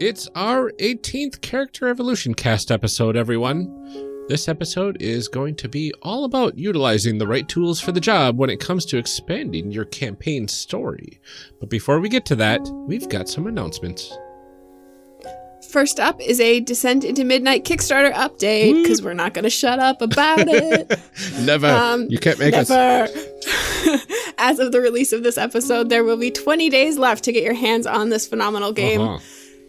It's our 18th Character Evolution cast episode, everyone. This episode is going to be all about utilizing the right tools for the job when it comes to expanding your campaign story. But before we get to that, we've got some announcements. First up is a Descent into Midnight Kickstarter update because we're not going to shut up about it. Never. Um, you can't make us. Never. As of the release of this episode, there will be 20 days left to get your hands on this phenomenal game. Uh-huh.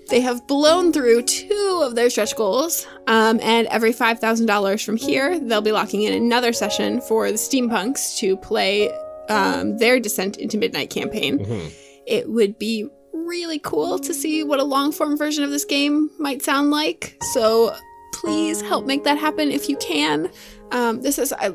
They have blown through two of their stretch goals, um, and every $5,000 from here, they'll be locking in another session for the Steampunks to play um, their Descent into Midnight campaign. Mhm. It would be really cool to see what a long form version of this game might sound like. So please help make that happen if you can. Um, this is, I,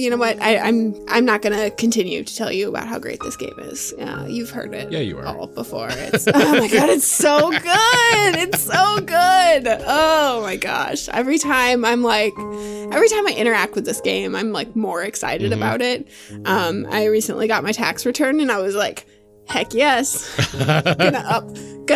you know what? I, I'm I'm not gonna continue to tell you about how great this game is. Uh, you've heard it. Yeah, you are. all before. It's oh my god, it's so good. It's so good. Oh my gosh. Every time I'm like, every time I interact with this game, I'm like more excited Mhm. about it. Um, I recently got my tax return, and I was like, heck yes gonna up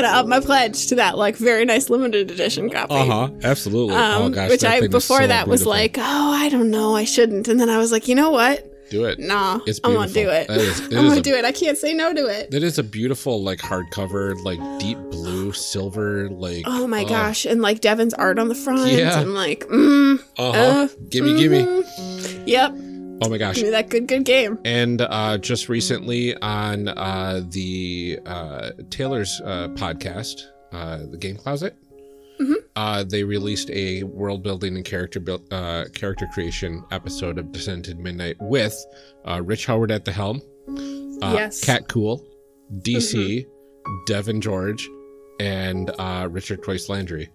gonna up my pledge to that like very nice limited edition copy. Uh huh. Absolutely. oh Um, gosh. which that I before so that was like, oh, I don't know, I shouldn't, and then I was like, you know what? do it. Nah, It's I'm gonna do beautiful. it. Is- it I'm gonna a- do it. I can't say no to it. That is a beautiful, like hardcover, like deep blue, silver, like. Oh my gosh, and like Devin's art on the front, Yeah. and like, mm, Uh huh. uh, gimme, gimme. mhm. Yep, Oh my gosh. give me that good, good game. And uh, just recently on uh, the uh, Taylor's uh, podcast, uh, the Game Closet, Mhm. uh, they released a world building and character build, uh, character creation episode of Descent into Midnight with uh, Rich Howard at the helm, uh, Yes. Cat Cool, DC, Devin George, and uh, Richard Twice Landry.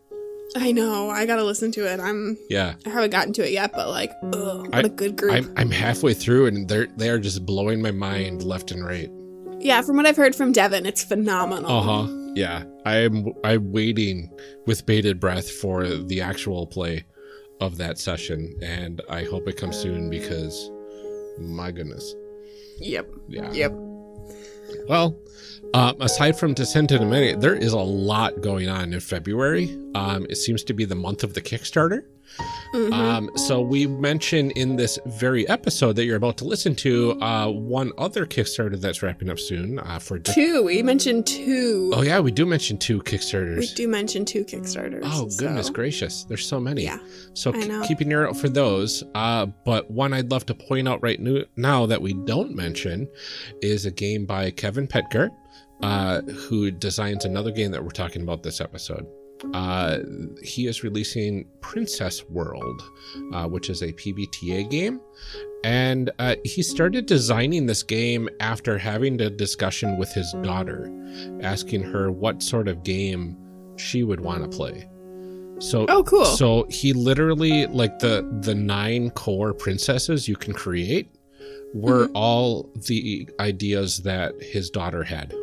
I know. I gotta listen to it. I'm. Yeah, I haven't gotten to it yet, but like, ugh, what I- a good group. I'm I'm halfway through, and they're they are just blowing my mind left and right. yeah, from what I've heard from Devin, it's phenomenal. Uh huh. Yeah, I'm I'm waiting with bated breath for the actual play of that session, and I hope it comes soon because, my goodness, Yep. yeah. Yep. Well, um, aside from Descent into Midnight, there is a lot going on in February. Um, it seems to be the month of the Kickstarter. Mhm. Um, so we mentioned in this very episode that you're about to listen to uh, one other Kickstarter that's wrapping up soon uh, for. two. We mentioned two. Oh yeah, we do mention two Kickstarters. We do mention two Kickstarters. Oh goodness so- gracious, there's so many. Yeah. So know. keep an ear out for those. Uh, but one I'd love to point out right now that we don't mention is a game by Kevin Petker, uh, who designs another game that we're talking about this episode. Uh, he is releasing Princess World, uh, which is a PBTA game. And uh, he started designing this game after having a discussion with his daughter, asking her what sort of game she would want to play. So Oh, cool. so he literally like the the nine core princesses you can create were Mm-hmm. all the ideas that his daughter had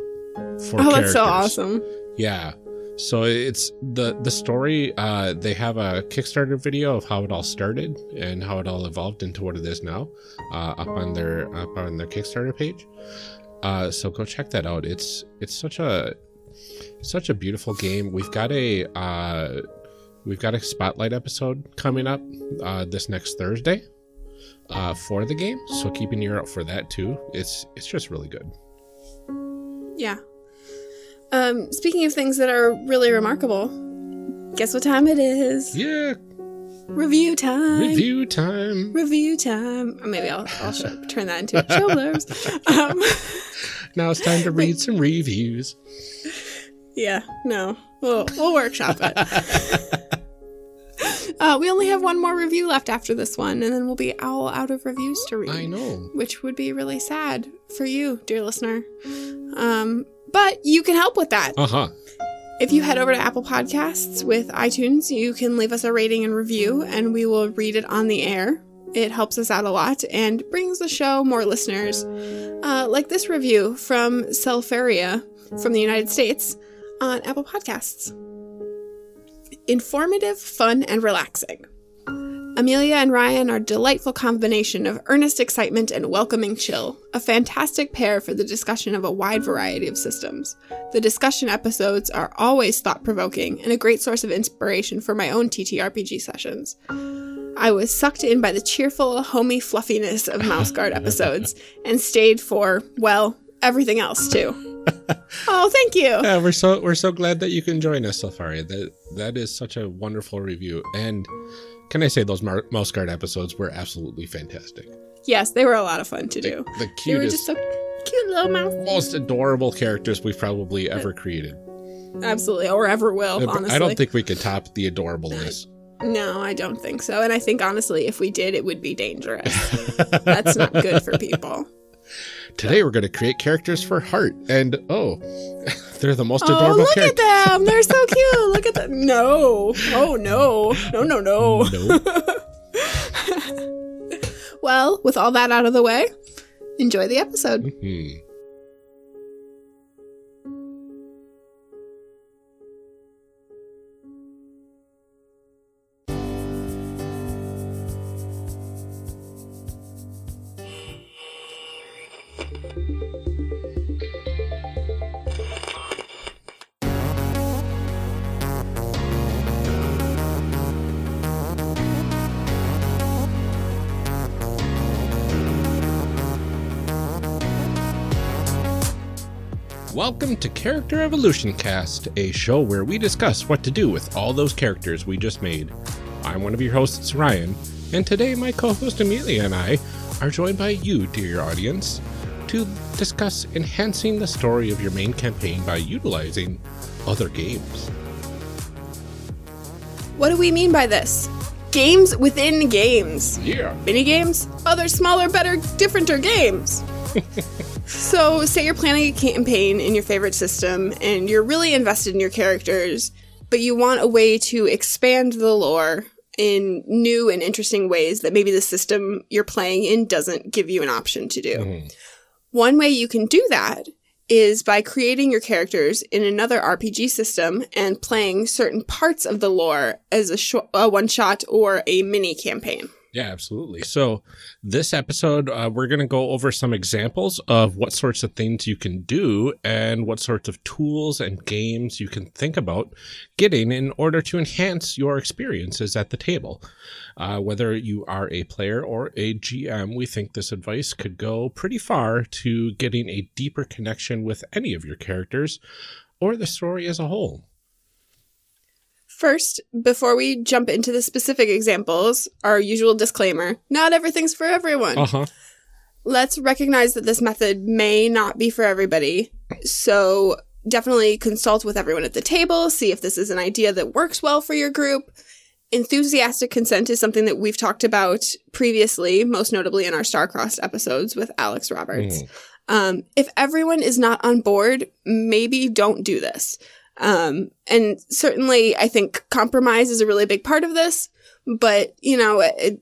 for oh, that's so awesome. Yeah. So it's the the story. Uh, they have a Kickstarter video of how it all started and how it all evolved into what it is now, uh, up on their up on their Kickstarter page. Uh, so go check that out. It's it's such a such a beautiful game. We've got a uh, we've got a spotlight episode coming up uh, this next Thursday uh, for the game. So keep an ear out for that too. It's it's just really good. Yeah. Um, speaking of things that are really remarkable, guess what time it is? Yeah. Review time. Review time. Review time. Or maybe I'll, I'll show, turn that into show blurbs. Um, Now it's time to read some reviews. yeah, no, we'll, we'll workshop it. Uh, we only have one more review left after this one, and then we'll be all out of reviews to read. I know. Which would be really sad for you, dear listener. Um, but you can help with that. Uh huh. If you head over to Apple Podcasts with iTunes, you can leave us a rating and review, and we will read it on the air. It helps us out a lot and brings the show more listeners. Uh, like this review from Selfaria from the United States on Apple Podcasts. Informative, fun, and relaxing. Amelia and Ryan are a delightful combination of earnest excitement and welcoming chill, a fantastic pair for the discussion of a wide variety of systems. The discussion episodes are always thought provoking and a great source of inspiration for my own TTRPG sessions. I was sucked in by the cheerful, homey fluffiness of Mouse Guard episodes and stayed for, well, everything else too. oh, thank you. Yeah, we're so we're so glad that you can join us, Safari. That that is such a wonderful review. And can I say those Mar- Mouse Guard episodes were absolutely fantastic. Yes, they were a lot of fun to do. The They were cutest, just so cute little mouse. most adorable characters we've probably ever created. Absolutely, or ever will. But Honestly, I don't think we could top the adorableness. No, I don't think so. And I think honestly, if we did, it would be dangerous. That's not good for people. Today we're going to create characters for Heart, and oh, they're the most adorable. Oh, adorable look at them! They're so cute. Look at them. No. Oh no. No. No. No. No. Well, with all that out of the way, enjoy the episode. Hmm. Welcome to Character Evolution Cast, a show where we discuss what to do with all those characters we just made. I'm one of your hosts, Ryan, and today my co host Amelia and I are joined by you, dear audience, to discuss enhancing the story of your main campaign by utilizing other games. What do we mean by this? Games within games. Yeah. Mini games? Other smaller, better, differenter games. so, say you're planning a campaign in your favorite system and you're really invested in your characters, but you want a way to expand the lore in new and interesting ways that maybe the system you're playing in doesn't give you an option to do. Mhm. One way you can do that is by creating your characters in another RPG system and playing certain parts of the lore as a, sh- a one shot or a mini campaign. Yeah, absolutely. So, this episode, uh, we're going to go over some examples of what sorts of things you can do and what sorts of tools and games you can think about getting in order to enhance your experiences at the table. Uh, whether you are a player or a GM, we think this advice could go pretty far to getting a deeper connection with any of your characters or the story as a whole. First, before we jump into the specific examples, our usual disclaimer not everything's for everyone. Uh huh. Let's recognize that this method may not be for everybody. So, definitely consult with everyone at the table, see if this is an idea that works well for your group. Enthusiastic consent is something that we've talked about previously, most notably in our Starcrossed episodes with Alex Roberts. Um, if everyone is not on board, maybe don't do this. Um, and certainly, I think compromise is a really big part of this. But you know, it,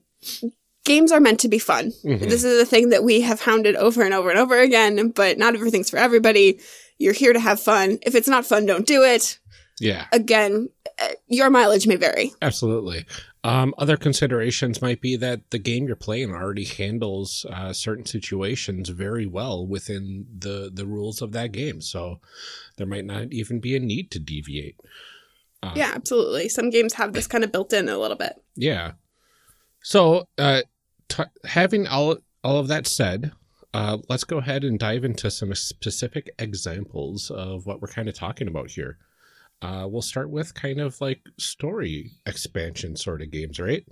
games are meant to be fun. Mhm. This is a thing that we have hounded over and over and over again. But not everything's for everybody. You're here to have fun. If it's not fun, don't do it. Yeah. Again, uh, your mileage may vary. Absolutely. Um, other considerations might be that the game you're playing already handles uh, certain situations very well within the the rules of that game, so there might not even be a need to deviate. Uh, Yeah, absolutely. Some games have this kind of built in a little bit. Yeah. So, uh, t- having all all of that said, uh, let's go ahead and dive into some specific examples of what we're kind of talking about here. Uh, we'll start with kind of like story expansion sort of games, right?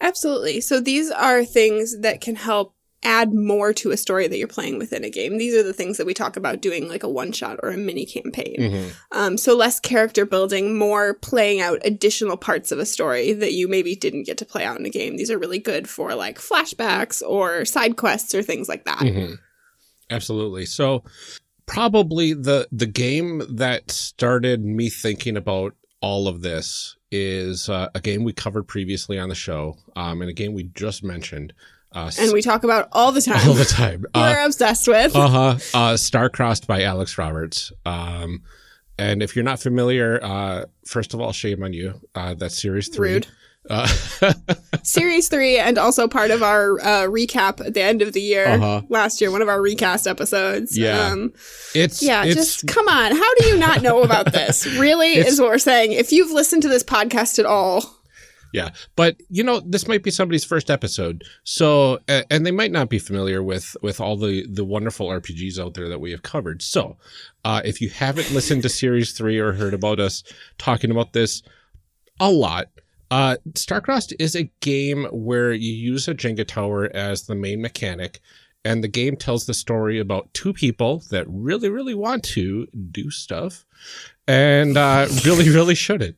Absolutely. So these are things that can help add more to a story that you're playing within a game. These are the things that we talk about doing like a one shot or a mini campaign. Mhm. Um, so less character building, more playing out additional parts of a story that you maybe didn't get to play out in a game. These are really good for like flashbacks or side quests or things like that. Mhm. Absolutely. So probably the the game that started me thinking about all of this is uh, a game we covered previously on the show, um, and a game we just mentioned. Uh, And we talk about all the time. all the time. We're obsessed with. Uh huh. Uh, Starcrossed by Alex Roberts. Um, and if you're not familiar, uh, first of all, shame on you. Uh, that's series three. Rude. Uh, Series three, and also part of our uh, recap at the end of the year Uh-huh. last year, one of our recast episodes. Yeah. Um, it's yeah, it's just come on. How do you not know about this? Really, is what we're saying. If you've listened to this podcast at all, Yeah, but you know, this might be somebody's first episode, so and they might not be familiar with with all the the wonderful RPGs out there that we have covered. So, uh, if you haven't listened to Series Three or heard about us talking about this a lot, uh, Starcrossed is a game where you use a Jenga tower as the main mechanic. And the game tells the story about two people that really, really want to do stuff and uh, really, really shouldn't.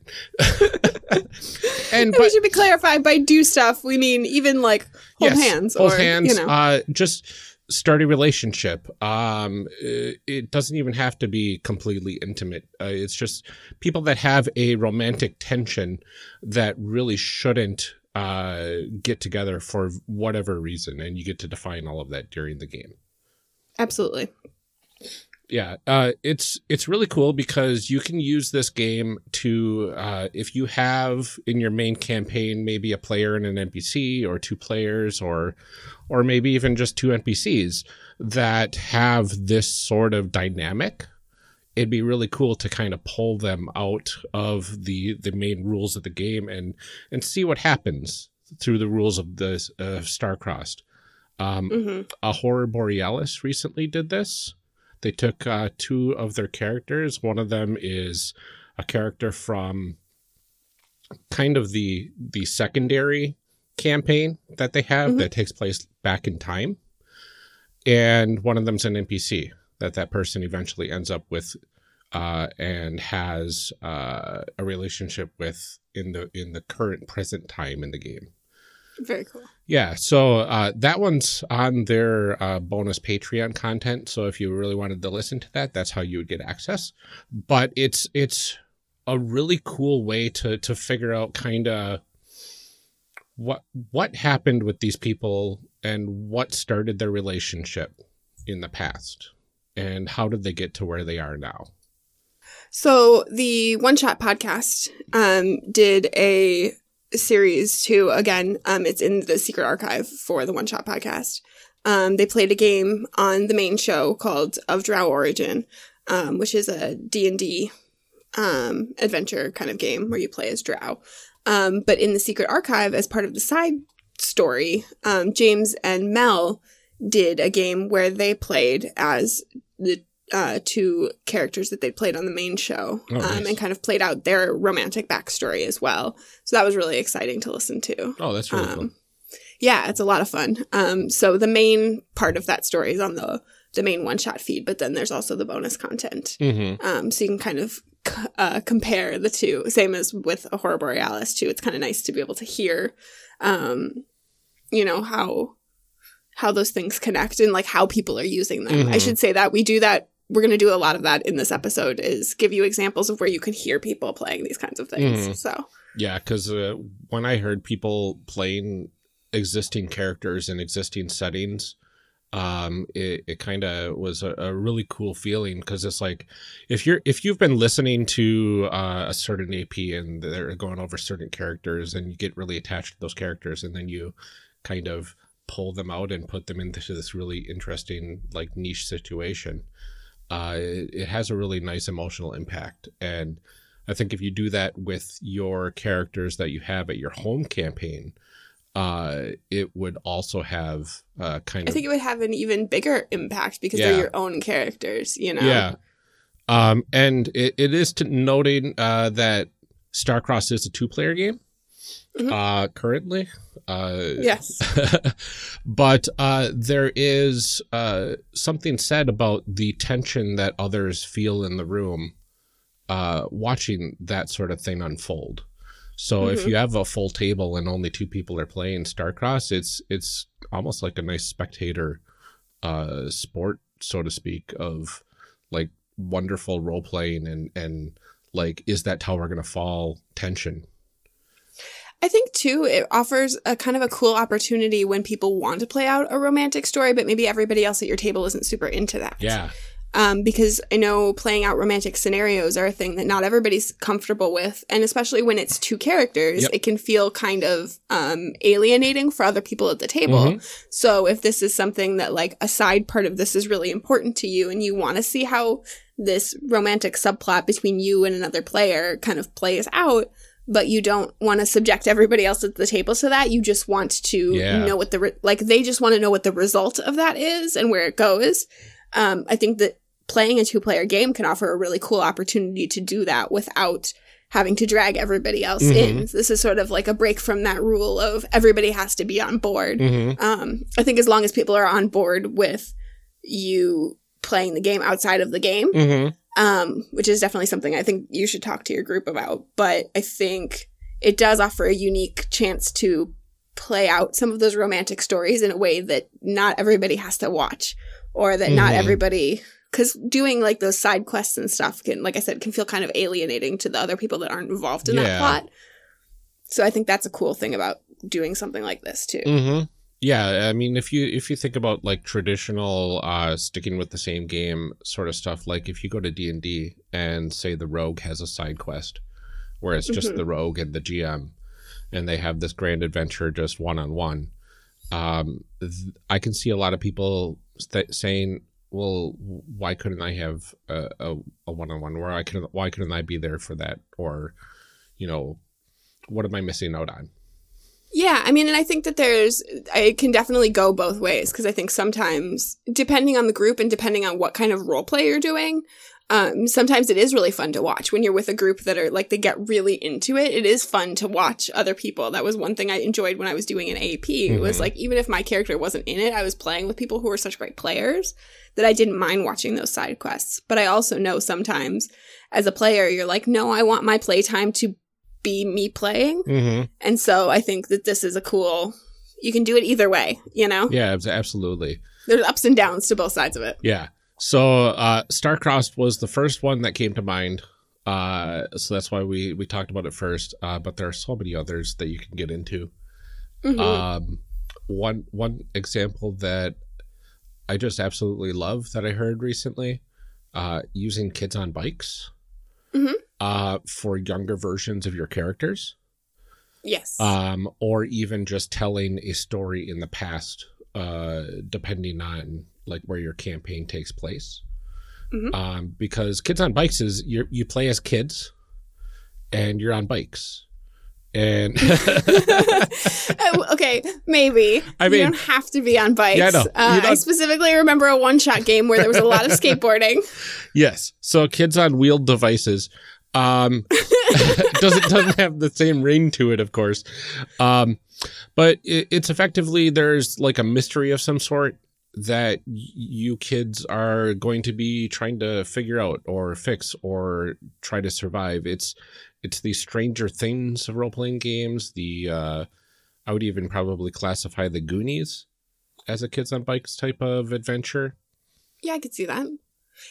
and we should be clarified by do stuff. We mean even like hold Yes, hands hold or hands, you know. uh, just start a relationship. Um, it doesn't even have to be completely intimate. Uh, it's just people that have a romantic tension that really shouldn't uh, get together for whatever reason, and you get to define all of that during the game. Absolutely. Yeah, uh, it's it's really cool because you can use this game to uh, if you have in your main campaign maybe a player and an NPC or two players or or maybe even just two NPCs that have this sort of dynamic. It'd be really cool to kind of pull them out of the the main rules of the game and and see what happens through the rules of the uh, Starcrossed. Um, hmm a horror borealis recently did this they took uh, two of their characters. One of them is a character from kind of the the secondary campaign that they have Mhm. that takes place back in time. And one of them's an npc that that person eventually ends up with uh, and has uh, a relationship with in the in the current present time in the game Very cool. yeah, so uh, that one's on their uh, bonus Patreon content. So if you really wanted to listen to that, that's how you would get access. But it's it's a really cool way to to figure out kind of what what happened with these people and what started their relationship in the past and how did they get to where they are now. So the One Shot podcast um, did a series too. Again, um, it's in the secret archive for the One Shot podcast. Um, they played a game on the main show called Of Drow Origin, um, which is a D and D um, adventure kind of game where you play as Drow. Um, but in the secret archive, as part of the side story, um, James and Mel did a game where they played as the uh, two characters that they played on the main show Oh, um, nice. and kind of played out their romantic backstory as well. So that was really exciting to listen to. Oh, that's really cool. Um, yeah, it's a lot of fun. Um, so the main part of that story is on the the main one shot feed, but then there's also the bonus content. hmm Um, so you can kind of c- uh, compare the two. Same as with a horror borealis too. It's kind of nice to be able to hear, um, you know how how those things connect and like how people are using them. I Mhm. should say that we do that. We're going to do a lot of that in this episode. Is give you examples of where you can hear people playing these kinds of things. Mhm. So Yeah, because uh, when I heard people playing existing characters in existing settings, um, it, it kind of was a, a really cool feeling because it's like if you're if you've been listening to uh, a certain AP and they're going over certain characters and you get really attached to those characters and then you kind of pull them out and put them into this really interesting like niche situation, uh, it, it has a really nice emotional impact and. I think if you do that with your characters that you have at your home campaign, uh, it would also have uh, kind I think it would have an even bigger impact because Yeah. they're your own characters. You know. yeah. Um, and it, it is to noting uh, that Starcross is a two-player game. Mhm. uh, currently. Uh, Yes. but uh, there is uh, something said about the tension that others feel in the room uh, watching that sort of thing unfold. So if Mhm. you have a full table and only two people are playing Starcross, it's it's almost like a nice spectator uh, sport, so to speak, of like wonderful role playing and and like is that tower gonna fall tension. I think too, it offers a kind of a cool opportunity when people want to play out a romantic story, but maybe everybody else at your table isn't super into that. Yeah. Um, because I know playing out romantic scenarios are a thing that not everybody's comfortable with, and especially when it's two characters, Yep. it can feel kind of um, alienating for other people at the table. Mhm. So if this is something that like a side part of this is really important to you, and you want to see how this romantic subplot between you and another player kind of plays out, but you don't want to subject everybody else at the table to that. You just want to Yeah. know what the re- like they just want to know what the result of that is and where it goes. Um, I think that playing a two player game can offer a really cool opportunity to do that without having to drag everybody else in. This is sort of like a break from that rule of everybody has to be on board. Mm-hmm. Um, I think as long as people are on board with you playing the game outside of the game, Mm-hmm. Um, which is definitely something I think you should talk to your group about. But I think it does offer a unique chance to play out some of those romantic stories in a way that not everybody has to watch, or that not Mhm. everybody. Because doing like those side quests and stuff can, like I said, can feel kind of alienating to the other people that aren't involved in Yeah. that plot. So I think that's a cool thing about doing something like this too. Mm-hmm. Yeah, I mean, if you if you think about like traditional uh, sticking with the same game sort of stuff, like if you go to D and D and say the rogue has a side quest, where it's just Mhm. the rogue and the GM, and they have this grand adventure just one on one. Um, th- I can see a lot of people st- saying, "Well, why couldn't I have a a one on one? Where I couldn't? Why couldn't I be there for that? Or, you know, what am I missing out on?" Yeah, I mean, and I think that there's, it can definitely go both ways because I think sometimes, depending on the group and depending on what kind of role play you're doing, um, sometimes it is really fun to watch when you're with a group that are like, they get really into it. It is fun to watch other people. That was one thing I enjoyed when I was doing an AP. It was like, even if my character wasn't in it, I was playing with people who were such great players that I didn't mind watching those side quests. But I also know sometimes as a player, you're like, no, I want my playtime to be me playing. Mm-hmm. And so I think that this is a cool, you can do it either way, you know? Yeah, absolutely. There's ups and downs to both sides of it. Yeah. So uh Starcrossed was the first one that came to mind. Uh so that's why we we talked about it first. Uh but there are so many others that you can get into. Mhm. Um one one example that I just absolutely love that I heard recently, uh using kids on bikes. Mhm. Uh for younger versions of your characters. yes. um, or even just telling a story in the past, uh, depending on like where your campaign takes place. Mhm. Um, because Kids on Bikes is you you play as kids, and you're on bikes, and Oh, okay, maybe. I mean, you don't have to be on bikes. Yeah, I. Uh, I specifically remember a one shot game where there was a lot of skateboarding. yes, so kids on wheeled devices. Um, doesn't doesn't have the same ring to it, of course. Um, but it, it's effectively there's like a mystery of some sort that you kids are going to be trying to figure out or fix or try to survive. It's it's the Stranger Things of role playing games. The uh, I would even probably classify the Goonies as a kids on bikes type of adventure. Yeah, I could see that.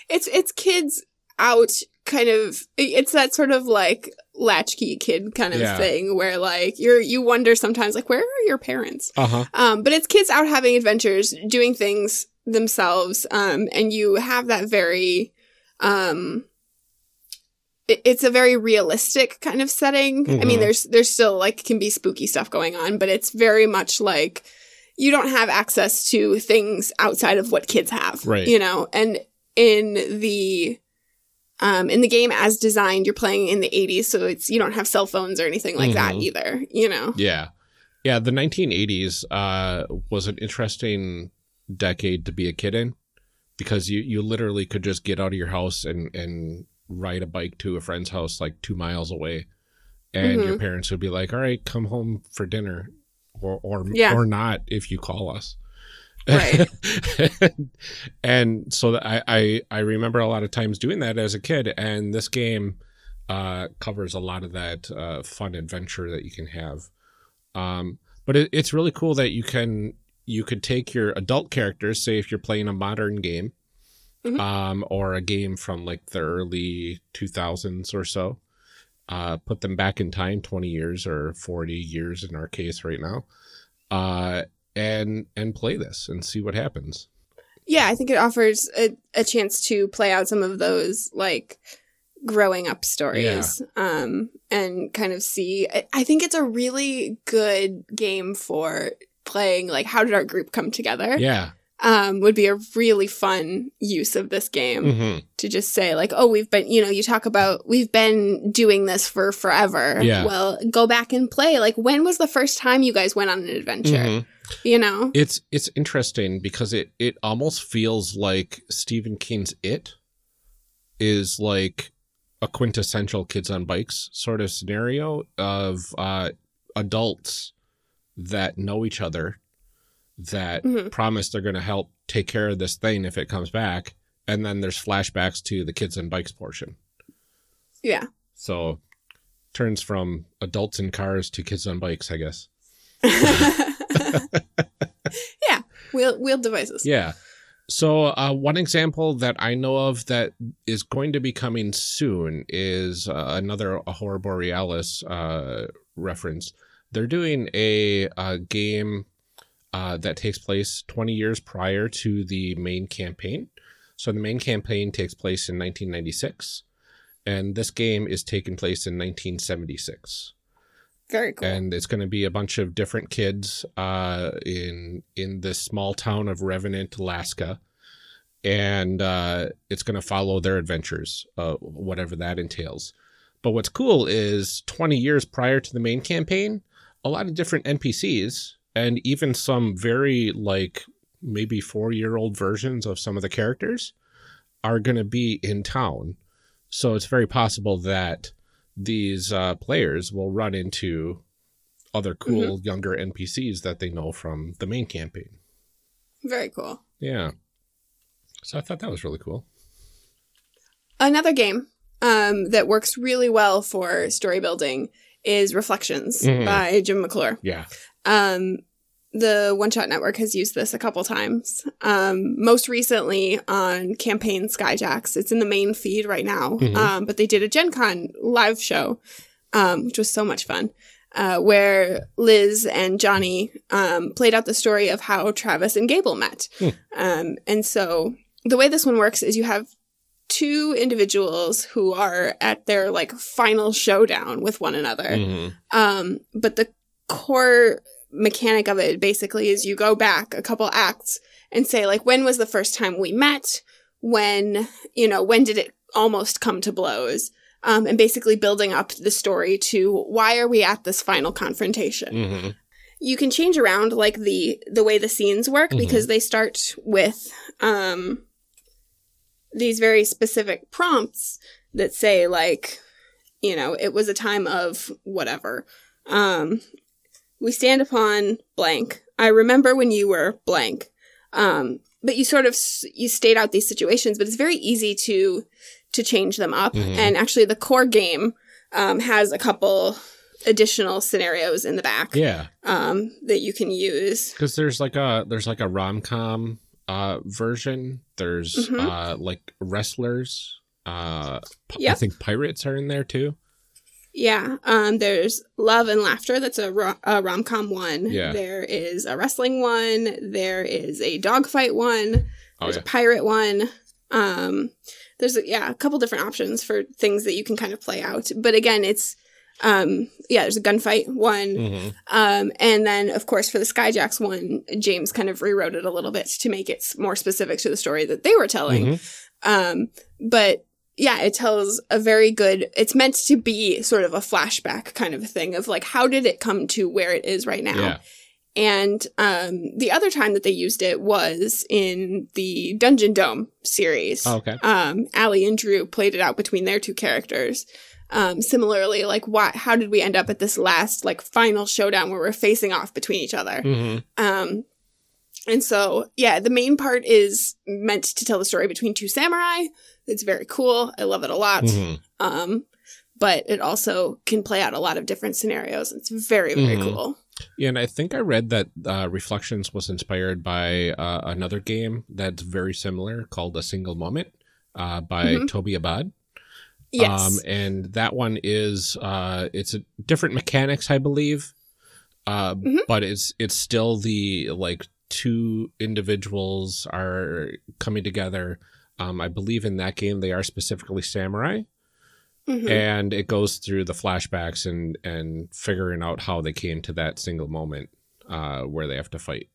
It's it's kids out kind of it's that sort of like latchkey kid kind of Yeah. thing where like you're you wonder sometimes like where are your parents? Uh huh. Um, but it's kids out having adventures, doing things themselves, um, and you have that very, um, it- it's a very realistic kind of setting. I mean, Mhm. there's there's still like can be spooky stuff going on, but it's very much like you don't have access to things outside of what kids have, Right. You know, and in the um, in the game as designed, you're playing in the 80s, so it's you don't have cell phones or anything like that Mhm. either. You know, Yeah. Yeah, the 1980s uh, was an interesting decade to be a kid in because you, you literally could just get out of your house and, and ride a bike to a friend's house like two miles away and your Mhm. parents would be like, "All right, come home for dinner," or or Yeah. or not if you call us. Right. and so I, I I remember a lot of times doing that as a kid, and this game uh, covers a lot of that uh, fun adventure that you can have. Um, but it, it's really cool that you can you could take your adult characters, say if you're playing a modern game, Mhm. um, or a game from like the early 2000s or so, uh, put them back in time, 20 years or 40 years in our case right now, uh, and and play this and see what happens. Yeah, I think it offers a, a chance to play out some of those like growing up stories um and kind of see I, I think it's a really good game for playing like how did our group come together Yeah. um would be a really fun use of this game hmm to just say like oh we've been you know you talk about we've been doing this for forever Yeah. well go back and play like when was the first time you guys went on an adventure Mhm. You know It's it's interesting because it it almost feels like Stephen King's It is like a quintessential kids on bikes sort of scenario of uh, adults that know each other that Mhm. promise they're going to help take care of this thing if it comes back, and then there's flashbacks to the kids on bikes portion. yeah So turns from adults in cars to kids on bikes, I guess. yeah, wheel wheeled devices. Yeah. So uh, one example that I know of that is going to be coming soon is uh, another Horror Borealis uh, reference. They're doing a, uh game uh, that takes place 20 years prior to the main campaign. So the main campaign takes place in 1996, and this game is taking place in 1976 Very cool. and it's going to be a bunch of different kids uh, in in this small town of Revenant, Alaska, and uh, it's going to follow their adventures, uh, whatever that entails. But what's cool is 20 years prior to the main campaign, a lot of different NPCs and even some very like maybe four year old versions of some of the characters are going to be in town. So it's very possible that these uh, players will run into other cool younger NPCs that they know from the main campaign. Very cool. Yeah. So I thought that was really cool. Another game um, that works really well for story building is Reflections Mhm. by Jim McClure. Yeah. Um, the One Shot Network has used this a couple times. Um, most recently on Campaign Skyjacks. It's in the main feed right now. Mhm. Um, but they did a Gen Con live show, um, which was so much fun. Uh, where Liz and Johnny um, played out the story of how Travis and Gable met. Um, and so the way this one works is you have two individuals who are at their like final showdown with one another. Mhm. Um, but the core mechanic of it basically is you go back a couple acts and say like when was the first time we met? When, you know, when did it almost come to blows? Um, and basically building up the story to why are we at this final confrontation? Mhm. you can change around like the the way the scenes work Mhm. because they start with um these very specific prompts that say like you know it was a time of whatever um we stand upon blank i remember when you were blank um but you sort of you state out these situations but it's very easy to to change them up Mhm. and actually the core game um, has a couple additional scenarios in the back Yeah. um, that you can use. Because there's like a there's like a rom com uh, version. There's Mhm. uh, like wrestlers. Uh, p- I Yep. think pirates are in there too. Yeah, um, there's Love and Laughter. That's a, ro- a rom com one. Yeah. There is a wrestling one. There is a dogfight one. Oh There's yeah. a pirate one. Um, there's a, yeah a couple different options for things that you can kind of play out. But again, it's um, yeah. There's a gunfight one. hmm Um, and then, of course, for the Skyjacks one, James kind of rewrote it a little bit to make it more specific to the story that they were telling. Mm-hmm. Um, but yeah, it tells a very good, it's meant to be sort of a flashback kind of a thing of like, how did it come to where it is right now? Yeah. And um, the other time that they used it was in the Dungeon Dome series. Oh, okay. Um, Allie and Drew played it out between their two characters. Um, similarly, like why how did we end up at this last like final showdown where we're facing off between each other? Mhm. Um, and so, yeah, the main part is meant to tell the story between two samurai. It's very cool. I love it a lot. Mhm. Um, but it also can play out a lot of different scenarios. It's very, very Mhm. cool. Yeah, and I think I read that uh, Reflections was inspired by uh, another game that's very similar called A Single Moment uh, by Mhm. Tobie Abad. Yes. Um, and that one is uh, it's a different mechanics, I believe, uh, Mhm. but it's it's still the like two individuals are coming together. Um, I believe in that game they are specifically samurai, Mhm. and it goes through the flashbacks and and figuring out how they came to that single moment uh, where they have to fight.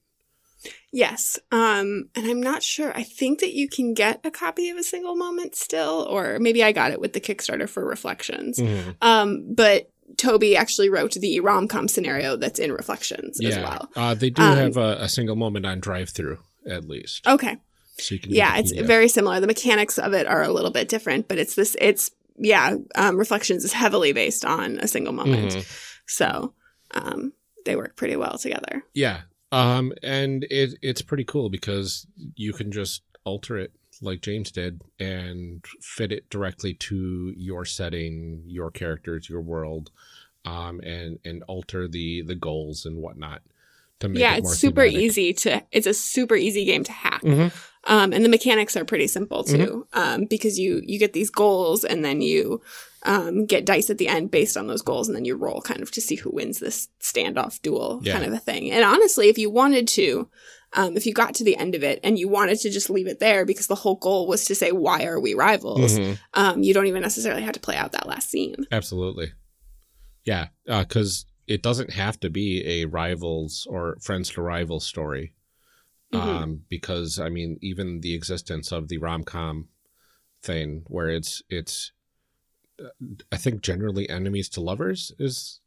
Yes. Um, and I'm not sure. I think that you can get a copy of a single moment still, or maybe I got it with the Kickstarter for Reflections. Mhm. Um, but Tobie actually wrote the rom com scenario that's in Reflections as well. uh, they do Um, have a, a single moment on DriveThru at least, Okay. so you can Yeah, it's very similar. The mechanics of it are a little bit different, but it's this, it's, yeah, um, Reflections is heavily based on a single moment. Mhm. So, um, they work pretty well together. Yeah. Um, and it it's pretty cool because you can just alter it like James did and fit it directly to your setting, your characters, your world, um, and and alter the the goals and whatnot to make yeah, it more it's super thematic. easy to, it's a super easy game to hack. Mhm. Um, and the mechanics are pretty simple Mm-hmm. too, um, because you you get these goals and then you um, get dice at the end based on those goals, and then you roll kind of to see who wins this standoff duel Yeah. kind of a thing. And honestly, if you wanted to, um, if you got to the end of it and you wanted to just leave it there because the whole goal was to say why are we rivals, Mhm. um, you don't even necessarily have to play out that last scene. Absolutely. Yeah, because it doesn't have to be a rivals or friends to rivals story. Mhm. Um, because I mean, even the existence of the rom com thing, where it's it's, uh, I think generally enemies to lovers is,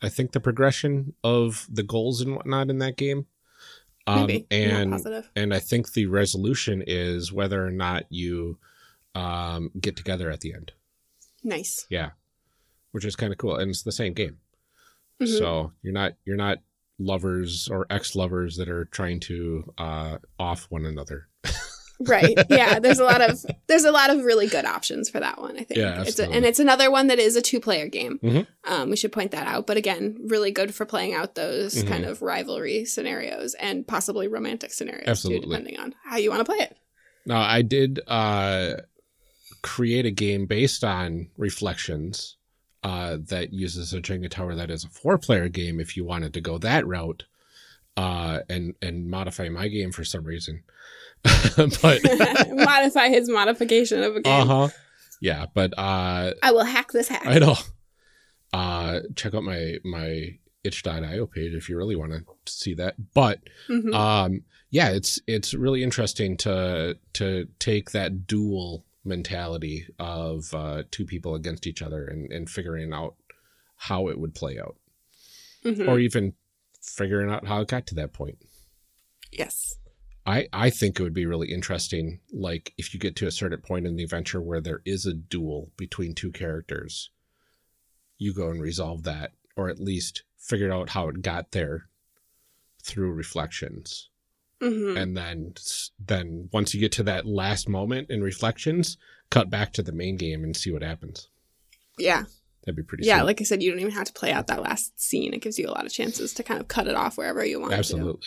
I think the progression of the goals and whatnot in that game. Um, Maybe and positive. and I think the resolution is whether or not you um, get together at the end. Nice. Yeah, which is kind of cool, and it's the same game. Mhm. So you're not you're not lovers or ex lovers that are trying to uh, off one another. right yeah there's a lot of there's a lot of really good options for that one i think Yeah, it's a, and it's another one that is a two player game Mhm. um, we should point that out but again really good for playing out those Mhm. kind of rivalry scenarios and possibly romantic scenarios Absolutely. too depending on how you want to play it Now I did uh, create a game based on reflections uh, that uses a Jenga tower that is a four player game. If you wanted to go that route, uh, and and modify my game for some reason, but modify his modification of a game uh huh, yeah, but uh, i will hack this hack I know. Uh, check out my my itch.io page if you really want to see that. But Mhm. um, yeah, it's it's really interesting to to take that duel mentality of uh, two people against each other and, and figuring out how it would play out, Mhm. or even figuring out how it got to that point. yes I, I think it would be really interesting, like if you get to a certain point in the adventure where there is a duel between two characters, you go and resolve that, or at least figure out how it got there through reflections, Mhm. and then then once you get to that last moment in reflections, cut back to the main game and see what happens. yeah That'd be pretty. yeah sweet. like i said you don't even have to play out that last scene it gives you a lot of chances to kind of cut it off wherever you want to absolutely.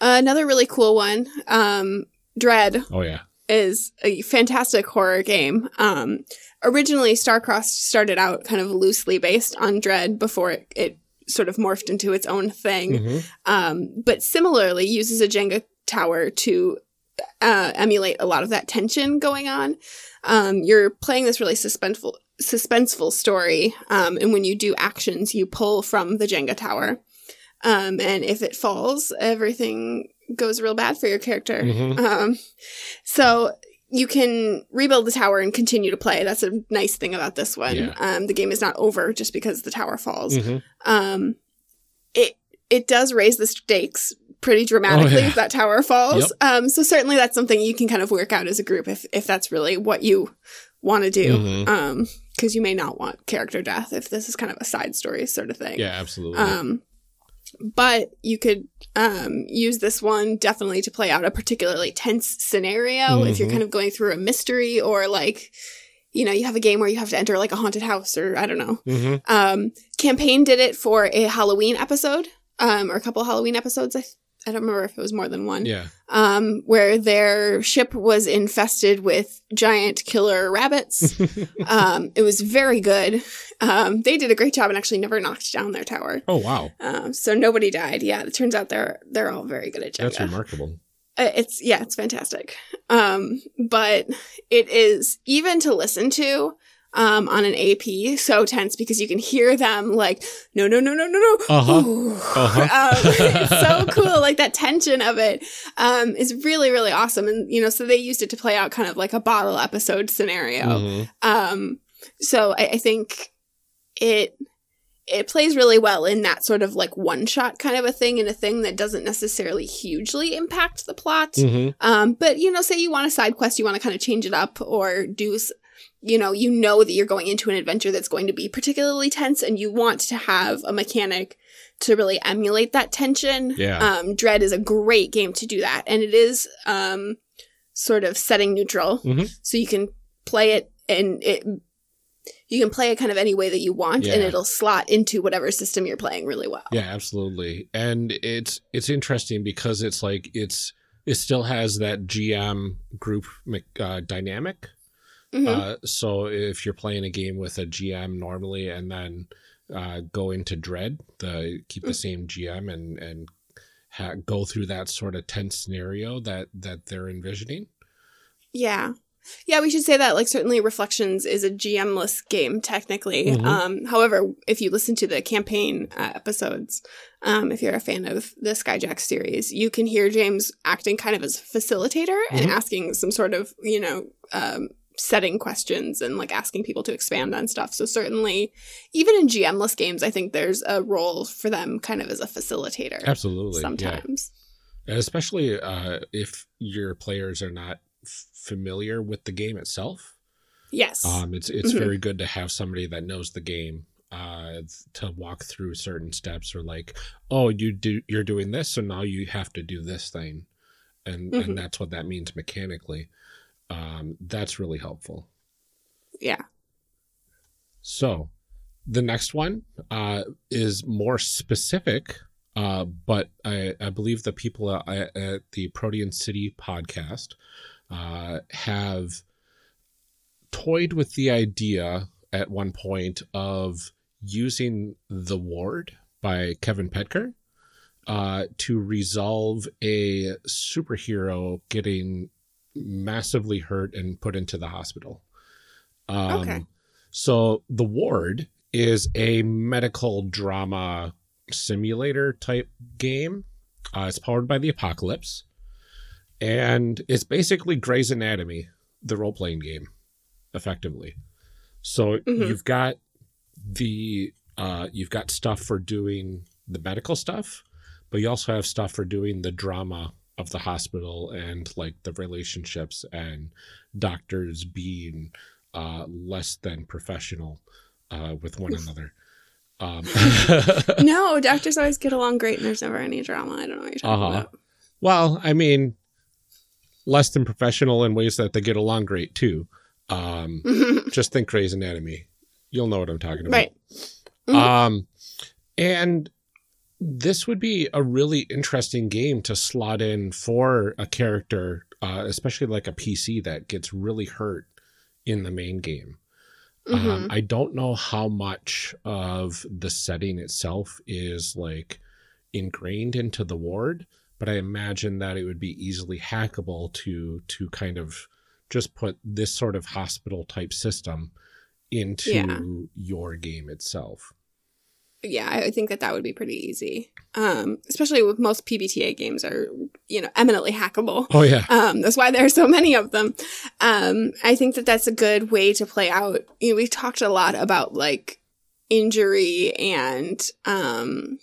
Uh, another really cool one, um, Dread, Oh yeah, is a fantastic horror game. Um, originally, Starcross started out kind of loosely based on Dread before it, it sort of morphed into its own thing. Mhm. Um, but similarly, uses a Jenga tower to uh, emulate a lot of that tension going on. Um, you're playing this really suspenseful, suspenseful story, um, and when you do actions, you pull from the Jenga tower. Um, and if it falls, everything goes real bad for your character. Mhm. Um, so you can rebuild the tower and continue to play. That's a nice thing about this one. Yeah. Um, the game is not over just because the tower falls. Mhm. Um, it it does raise the stakes pretty dramatically Oh, yeah. if that tower falls. Yep. Um, so certainly that's something you can kind of work out as a group if if that's really what you want to do. Mhm. Um, because you may not want character death if this is kind of a side story sort of thing. Yeah, absolutely. Um, but you could um, use this one definitely to play out a particularly tense scenario if you're Mhm. kind of going through a mystery or like, you know, you have a game where you have to enter like a haunted house or I don't know. hmm Um, campaign did it for a Halloween episode, um, or a couple Halloween episodes. I, I don't remember if it was more than one. Yeah. Um, where their ship was infested with giant killer rabbits. um, it was very good. Um, they did a great job and actually never knocked down their tower. Oh wow, Um, so nobody died. Yeah, it turns out they're they're all very good at Jenga. that's remarkable. Uh, it's yeah, it's fantastic. Um, but it is even to listen to um on an AP so tense because you can hear them like no no no no no no. Uh-huh. Uh-huh. um, it's so cool. Like that tension of it um is really really awesome. And you know, so they used it to play out kind of like a bottle episode scenario. Mhm. Um, so I, I think it it plays really well in that sort of like one shot kind of a thing and a thing that doesn't necessarily hugely impact the plot. Mhm. Um, but you know, say you want a side quest, you want to kind of change it up or do, you know, you know that you're going into an adventure that's going to be particularly tense and you want to have a mechanic to really emulate that tension. Yeah. Um, Dread is a great game to do that. And it is, um, sort of setting neutral. Mhm. So you can play it and it, you can play it kind of any way that you want and it'll slot into whatever system you're playing really well. Yeah, absolutely. And it's it's interesting because it's like it's it still has that GM group uh, dynamic. Mhm. Uh, so if you're playing a game with a GM normally and then uh, go into Dread, the keep the same GM and and ha- go through that sort of tense scenario that that they're envisioning. Yeah. Yeah, we should say that like certainly Reflections is a GM-less game technically. Mhm. Um however, if you listen to the campaign uh, episodes, um if you're a fan of the Skyjack series, you can hear James acting kind of as facilitator and Mhm. asking some sort of, you know, um setting questions and like asking people to expand on stuff. So certainly even in GM-less games, I think there's a role for them kind of as a facilitator Absolutely, sometimes. And especially uh, if your players are not f- familiar with the game itself. Yes. Um, it's it's Mhm. very good to have somebody that knows the game uh, to walk through certain steps, or like, oh, you do you're doing this, so now you have to do this thing, and Mhm. and that's what that means mechanically. Um, that's really helpful. yeah. So, the next one uh, is more specific, uh, but I, I believe the people at, at the Protean City podcast uh, have toyed with the idea at one point of using The Ward by Kevin Petker uh, to resolve a superhero getting massively hurt and put into the hospital. Um, Okay. So the ward is a medical drama simulator type game. Uh, it's powered by the apocalypse, and it's basically Grey's Anatomy, the role playing game, effectively. So Mhm. you've got the uh, you've got stuff for doing the medical stuff, but you also have stuff for doing the drama of the hospital and like the relationships and doctors being uh, less than professional uh, with one another. Um, no, doctors always get along great and there's never any drama. I don't know what you're talking Uh-huh. about. well, I mean, less than professional in ways that they get along great too. Um, just think Grey's Anatomy. You'll know what I'm talking about. right. Mhm. Um, and this would be a really interesting game to slot in for a character, uh, especially like a PC that gets really hurt in the main game. Um, Mhm. I don't know how much of the setting itself is like ingrained into the ward, but I imagine that it would be easily hackable to to kind of just put this sort of hospital type system into Yeah. your game itself. Yeah, I think that that would be pretty easy. Um, especially with most PBTA games are, you know, eminently hackable. Oh yeah. Um, that's why there are so many of them. Um, I think that that's a good way to play out. You know, we've talked a lot about like injury and, um,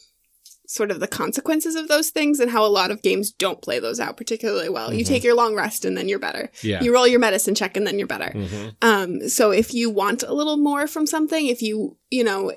sort of the consequences of those things and how a lot of games don't play those out particularly well. You Mhm. take your long rest and then you're better. Yeah. You roll your medicine check and then you're better. hmm Um, so if you want a little more from something, if you, you know,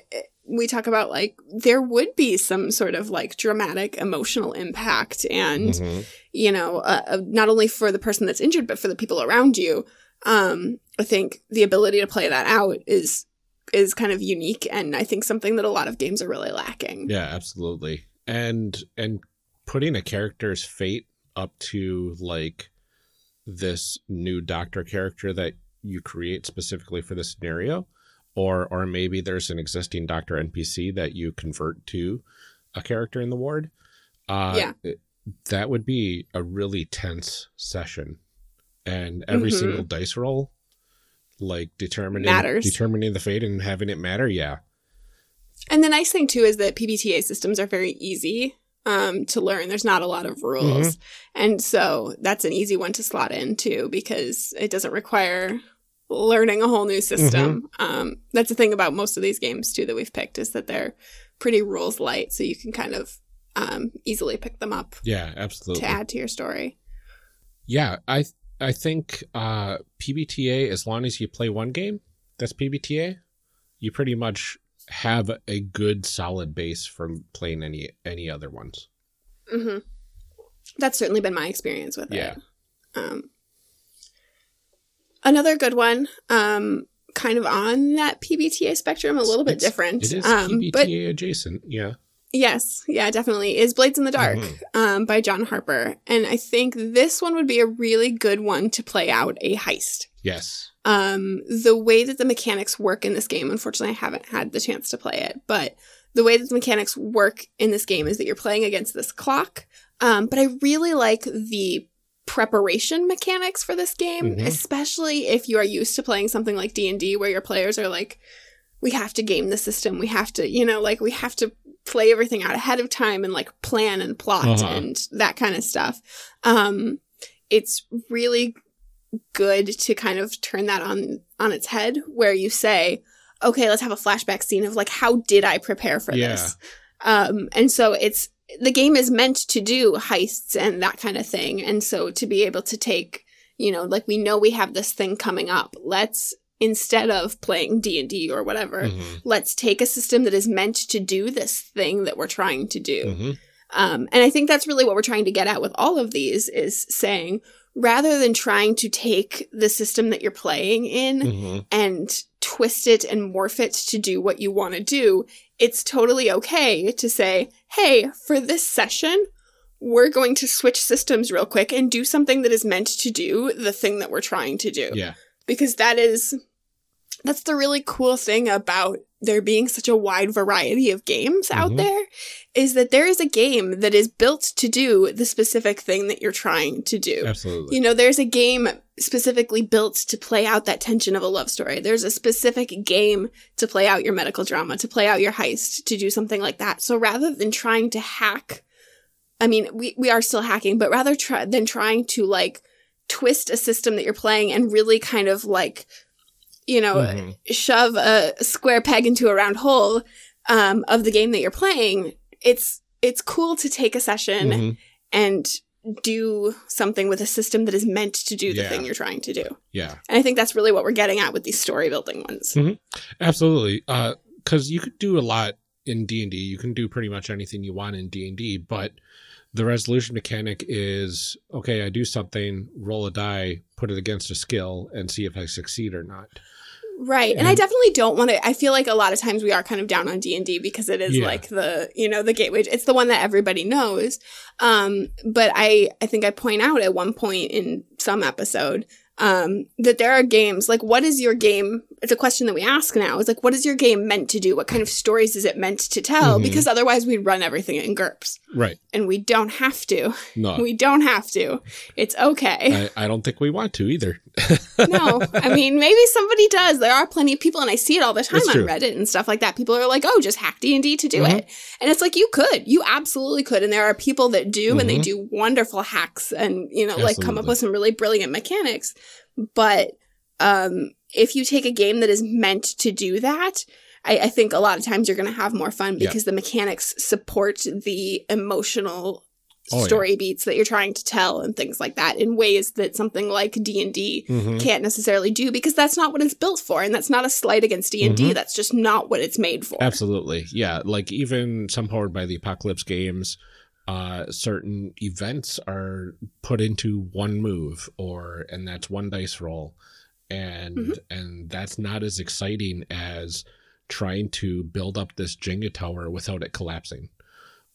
we talk about like there would be some sort of like dramatic emotional impact and, hmm you know, uh, uh, not only for the person that's injured, but for the people around you. Um, I think the ability to play that out is, is kind of unique and I think something that a lot of games are really lacking. Yeah, absolutely. And and putting a character's fate up to like this new doctor character that you create specifically for the scenario or or maybe there's an existing doctor npc that you convert to a character in the ward uh Yeah. it- that would be a really tense session and every Mhm. single dice roll like determining Matters. determining the fate and having it matter yeah And the nice thing too is that PBTA systems are very easy um, to learn. There's not a lot of rules, and so that's an easy one to slot in too because it doesn't require learning a whole new system. Um, that's the thing about most of these games too that we've picked is that they're pretty rules light, so you can kind of um, easily pick them up yeah absolutely to add to your story. Yeah, I I think uh, PBTA, as long as you play one game, that's PBTA. You pretty much have a good solid base for playing any any other ones. hmm That's certainly been my experience with Yeah. it. Um, another good one, um, kind of on that PBTA spectrum, a little bit different. It is um, PBTA but adjacent. Yeah. yes, yeah, definitely is Blades in the Dark Mhm. um, by John Harper, and I think this one would be a really good one to play out a heist. Yes. Um, the way that the mechanics work in this game, unfortunately, I haven't had the chance to play it, but the way that the mechanics work in this game is that you're playing against this clock. Um, but I really like the preparation mechanics for this game, Mhm. especially if you are used to playing something like D and D, where your players are like, "We have to game the system. We have to, you know, like we have to play everything out ahead of time and like plan and plot Uh-huh. and that kind of stuff." Um, it's really good to kind of turn that on on its head where you say okay let's have a flashback scene of like how did i prepare for Yeah. this um and so it's the game is meant to do heists and that kind of thing and so to be able to take you know like we know we have this thing coming up let's instead of playing d&d or whatever Mhm. let's take a system that is meant to do this thing that we're trying to do Mhm. um, and I think that's really what we're trying to get at with all of these is saying rather than trying to take the system that you're playing in Mhm. and twist it and morph it to do what you want to do, it's totally okay to say, hey, for this session, we're going to switch systems real quick and do something that is meant to do the thing that we're trying to do Yeah. because that is that's the really cool thing about there being such a wide variety of games out Mhm. there is that there is a game that is built to do the specific thing that you're trying to do. Absolutely. You know, there's a game specifically built to play out that tension of a love story. There's a specific game to play out your medical drama, to play out your heist, to do something like that. So rather than trying to hack, I mean, we, we are still hacking, but rather try, than trying to like twist a system that you're playing and really kind of like, you know, Mhm. shove a square peg into a round hole um, of the game that you're playing, it's it's cool to take a session Mhm. and do something with a system that is meant to do the Yeah. thing you're trying to do. Yeah. And I think that's really what we're getting at with these story building ones. Mhm. Absolutely. Uh, cause you could do a lot in D and D. You can do pretty much anything you want in D and D, but the resolution mechanic is okay. I do something, roll a die, put it against a skill, and see if I succeed or not. Right. And I definitely don't want to I feel like a lot of times we are kind of down on D&D because it is Yeah. like the, you know, the gateway. It's the one that everybody knows. Um but I I think I point out at one point in some episode um that there are games like what is your game it's a question that we ask now is like what is your game meant to do what kind of stories is it meant to tell Mhm. because otherwise we'd run everything in GURPS Right. and we don't have to No. we don't have to it's okay I, I don't think we want to either. No, I mean maybe somebody does. There are plenty of people, and I see it all the time on. Reddit and stuff like that. People are like, "Oh, just hack D and D to do Mhm. it," and it's like you could, you absolutely could, and there are people that do, and they Mhm. do wonderful hacks, and you know, like come up with some really brilliant mechanics. But um, if you take a game that is meant to do that, I, I think a lot of times you're going to have more fun Yeah. because the mechanics support the emotional Oh, yeah. story beats that you're trying to tell and things like that in ways that something like D&D Mhm. can't necessarily do because that's not what it's built for and that's not a slight against D&D Mhm. that's just not what it's made for. Absolutely. Yeah. Like even some powered by the apocalypse games, uh, certain events are put into one move or and that's one dice roll. And Mhm. and that's not as exciting as trying to build up this Jenga tower without it collapsing.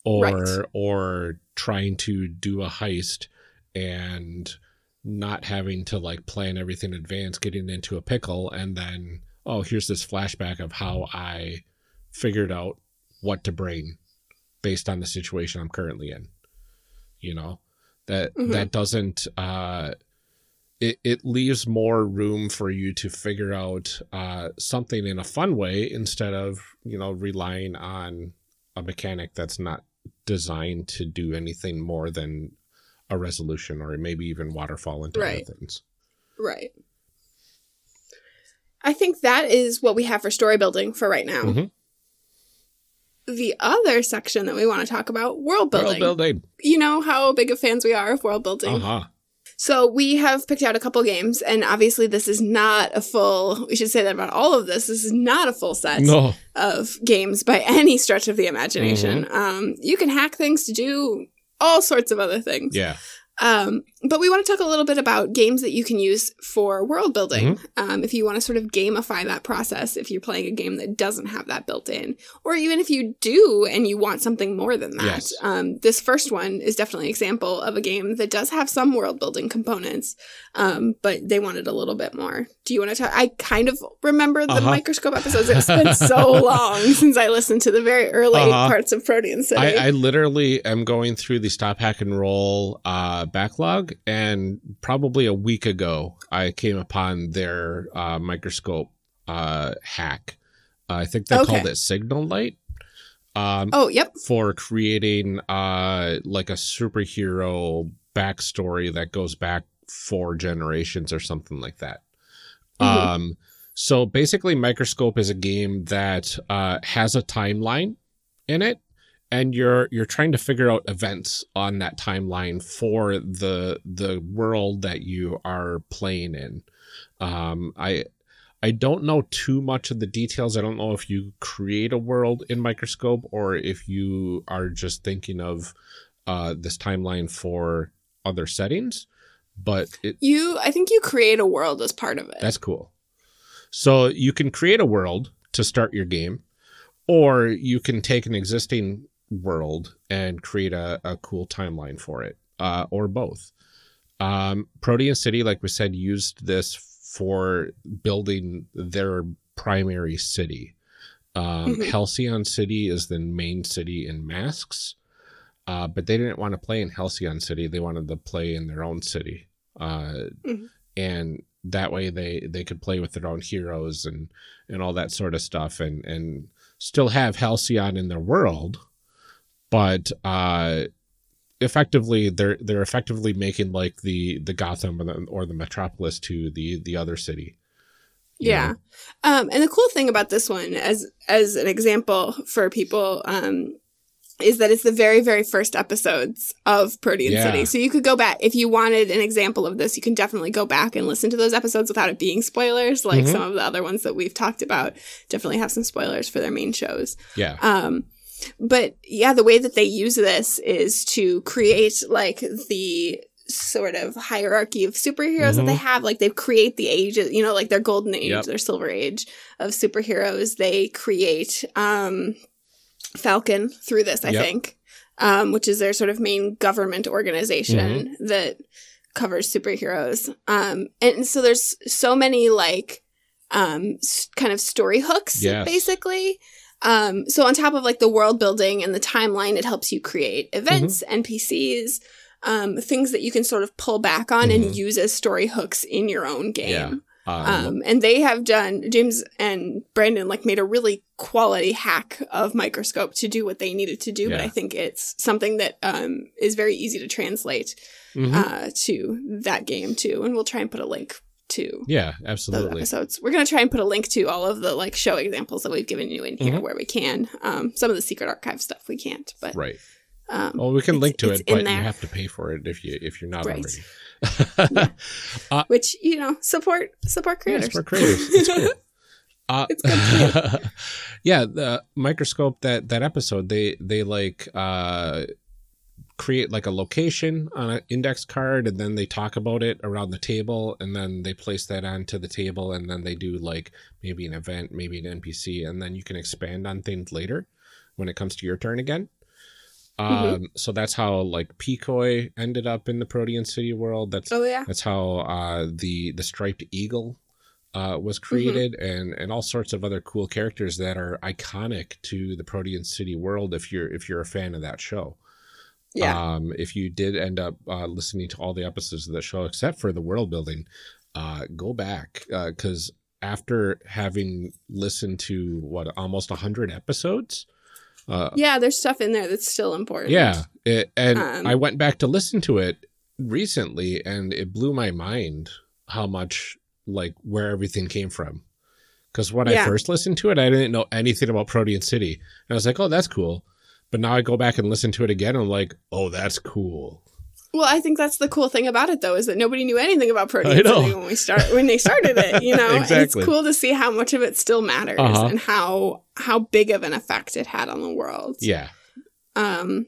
Or Right. or trying to do a heist and not having to like plan everything in advance, getting into a pickle, and then oh, here's this flashback of how I figured out what to bring based on the situation I'm currently in. You know that Mhm. that doesn't uh, it it leaves more room for you to figure out uh, something in a fun way instead of you know relying on a mechanic that's not designed to do anything more than a resolution or maybe even waterfall into Right. other things. Right. I think that is what we have for story building for right now. Mhm. The other section that we want to talk about, world building. World building. You know how big of fans we are of world building. Uh huh. So we have picked out a couple games, and obviously this is not a full. We should say that about all of this. This is not a full set No. of games by any stretch of the imagination. Mm-hmm. Um, you can hack things to do all sorts of other things. Yeah. Um, but we want to talk a little bit about games that you can use for world building. Mm-hmm. Um, if you want to sort of gamify that process, if you're playing a game that doesn't have that built in, or even if you do and you want something more than that. Yes. Um, this first one is definitely an example of a game that does have some world building components, um, but they wanted a little bit more. Do you want to talk? I kind of remember the Uh-huh. microscope episodes. It's been so long since I listened to the very early Uh-huh. parts of Protean City. I, I literally am going through the stop hack and roll uh, backlog, and probably a week ago, I came upon their uh, microscope uh, hack. I think they Okay. called it Signal Light. Um, oh, yep. for creating uh like a superhero backstory that goes back four generations or something like that. Mhm. Um so basically Microscope is a game that uh has a timeline in it and you're you're trying to figure out events on that timeline for the the world that you are playing in. Um I I don't know too much of the details. I don't know if you create a world in Microscope or if you are just thinking of uh, this timeline for other settings. But it, You, I think you create a world as part of it. that's cool. So you can create a world to start your game, or you can take an existing world and create a, a cool timeline for it, uh, or both. Um, Protean City, like we said, used this for building their primary city. Um, Mhm. Halcyon City is the main city in Masks, uh, but they didn't want to play in Halcyon City. They wanted to play in their own city. Uh, Mhm. and that way they they could play with their own heroes and and all that sort of stuff and and still have halcyon in their world but uh effectively they're they're effectively making like the the gotham or the, or the metropolis to the the other city Yeah. know? Um, and the cool thing about this one, as as an example for people, um, is that it's the very, very first episodes of Protean Yeah. City. So you could go back if you wanted an example of this. You can definitely go back and listen to those episodes without it being spoilers. Like Mhm. some of the other ones that we've talked about, definitely have some spoilers for their main shows. yeah Um, but yeah, the way that they use this is to create like the sort of hierarchy of superheroes that they have. Like they create the ages, you know, like their golden age, Yep. their silver age of superheroes. They create um, Falcon through this, I Yep. think, um, which is their sort of main government organization that covers superheroes. Um, and so there's so many like um, s- kind of story hooks, Yes. basically. Um, so on top of like the world building and the timeline, it helps you create events, NPCs, um, things that you can sort of pull back on Mhm. and use as story hooks in your own game. Yeah. um, Um, and they have done James and Brandon like made a really quality hack of microscope to do what they needed to do. But I think it's something that um, is very easy to translate mhm. uh, to that game too. And we'll try and put a link to Yeah, absolutely. episodes. We're gonna try and put a link to all of the like show examples that we've given you in here Mhm. where we can. Um, some of the secret archive stuff we can't, but Right. um, Well, we can link to it, but you have to pay for it if you if you're not Right. already. which you know support support creators. it's for creators. It's cool. Uh, It's yeah, the microscope that that episode they they like uh create like a location on an index card and then they talk about it around the table and then they place that onto the table and then they do like maybe an event, maybe an NPC and then you can expand on things later when it comes to your turn again. Mhm. Um so that's how like Picoy ended up in the Protean City world. That's oh yeah, that's how uh, the the striped eagle uh, was created, and and all sorts of other cool characters that are iconic to the Protean City world. If you're if you're a fan of that show, yeah. um, if you did end up uh, listening to all the episodes of the show except for the world building, uh, go back because after having listened to what almost hundred episodes. Uh, yeah, there's stuff in there that's still important. yeah, it, and Um, I went back to listen to it recently, and it blew my mind how much like where everything came from. Because when I first listened to it, I didn't know anything about Protean City, and I was like, "Oh, that's cool." But now I go back and listen to it again, and I'm like, "Oh, that's cool." Well, I think that's the cool thing about it, though, is that nobody knew anything about Protean. City when we start when they started it. You know, Exactly. it's cool to see how much of it still matters Uh-huh. and how how big of an effect it had on the world. Yeah, Um,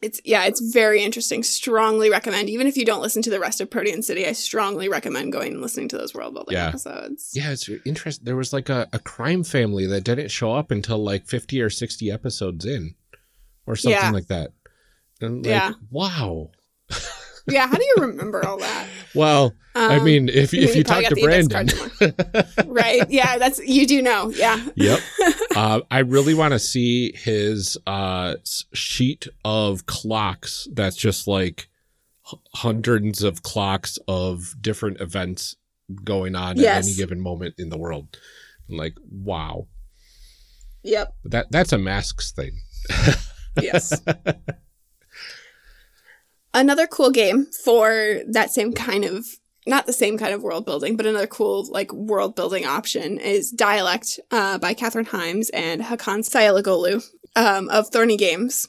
it's yeah, it's very interesting. Strongly recommend, even if you don't listen to the rest of Protean City, I strongly recommend going and listening to those world building Yeah. episodes. yeah, it's interesting. There was like a, a crime family that didn't show up until like fifty or sixty episodes in, or something Yeah. like that. And like, Yeah. wow. yeah, how do you remember all that? Well, I Um, mean, if I mean, if you talk to got the index Brandon, right? Yeah, that's you do know. Yeah, Yep. uh, I really want to see his uh, sheet of clocks that's just like h- hundreds of clocks of different events going on Yes. at any given moment in the world. I'm like, wow. yep, that that's a masks thing. yes. another cool game for that same kind of not the same kind of world building, but another cool like world building option is Dialect uh, by Kathryn Hymes and Hakan Seyalioglu um, of Thorny Games.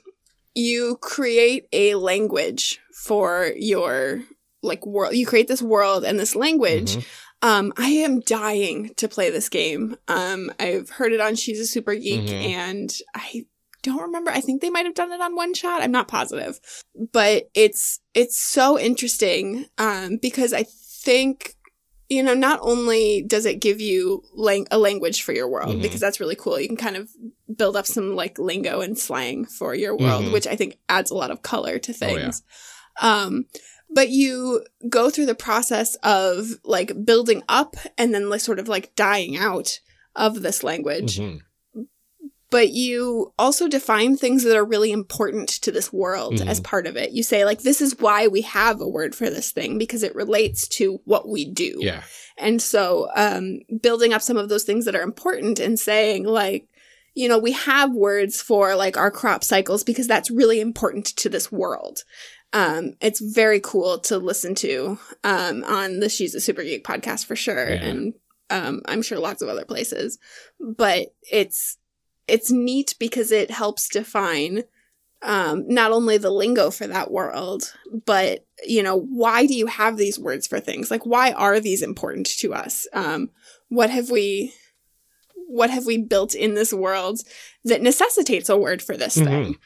You create a language for your like world. You create this world and this language. Mhm. Um, I am dying to play this game. Um, I've heard it on She's a Super Geek, Mhm. and I don't remember. I think they might have done it on one shot. I'm not positive, but it's it's so interesting um, because I think you know not only does it give you lang- a language for your world Mhm. because that's really cool. You can kind of build up some like lingo and slang for your world, Mhm. which I think adds a lot of color to Oh, yeah. things. Um, but you go through the process of like building up and then like sort of like dying out of this language Mhm. But you also define things that are really important to this world Mhm. as part of it. You say, like, this is why we have a word for this thing because it relates to what we do. Yeah. And so, um, building up some of those things that are important and saying, like, you know, we have words for like our crop cycles because that's really important to this world. Um, it's very cool to listen to um, on the She's a Super Geek podcast for sure, Yeah. and um, I'm sure lots of other places. But it's it's neat because it helps define um, not only the lingo for that world, but you know, why do you have these words for things? Like, why are these important to us? Um, what have we, what have we built in this world that necessitates a word for this Mhm. thing?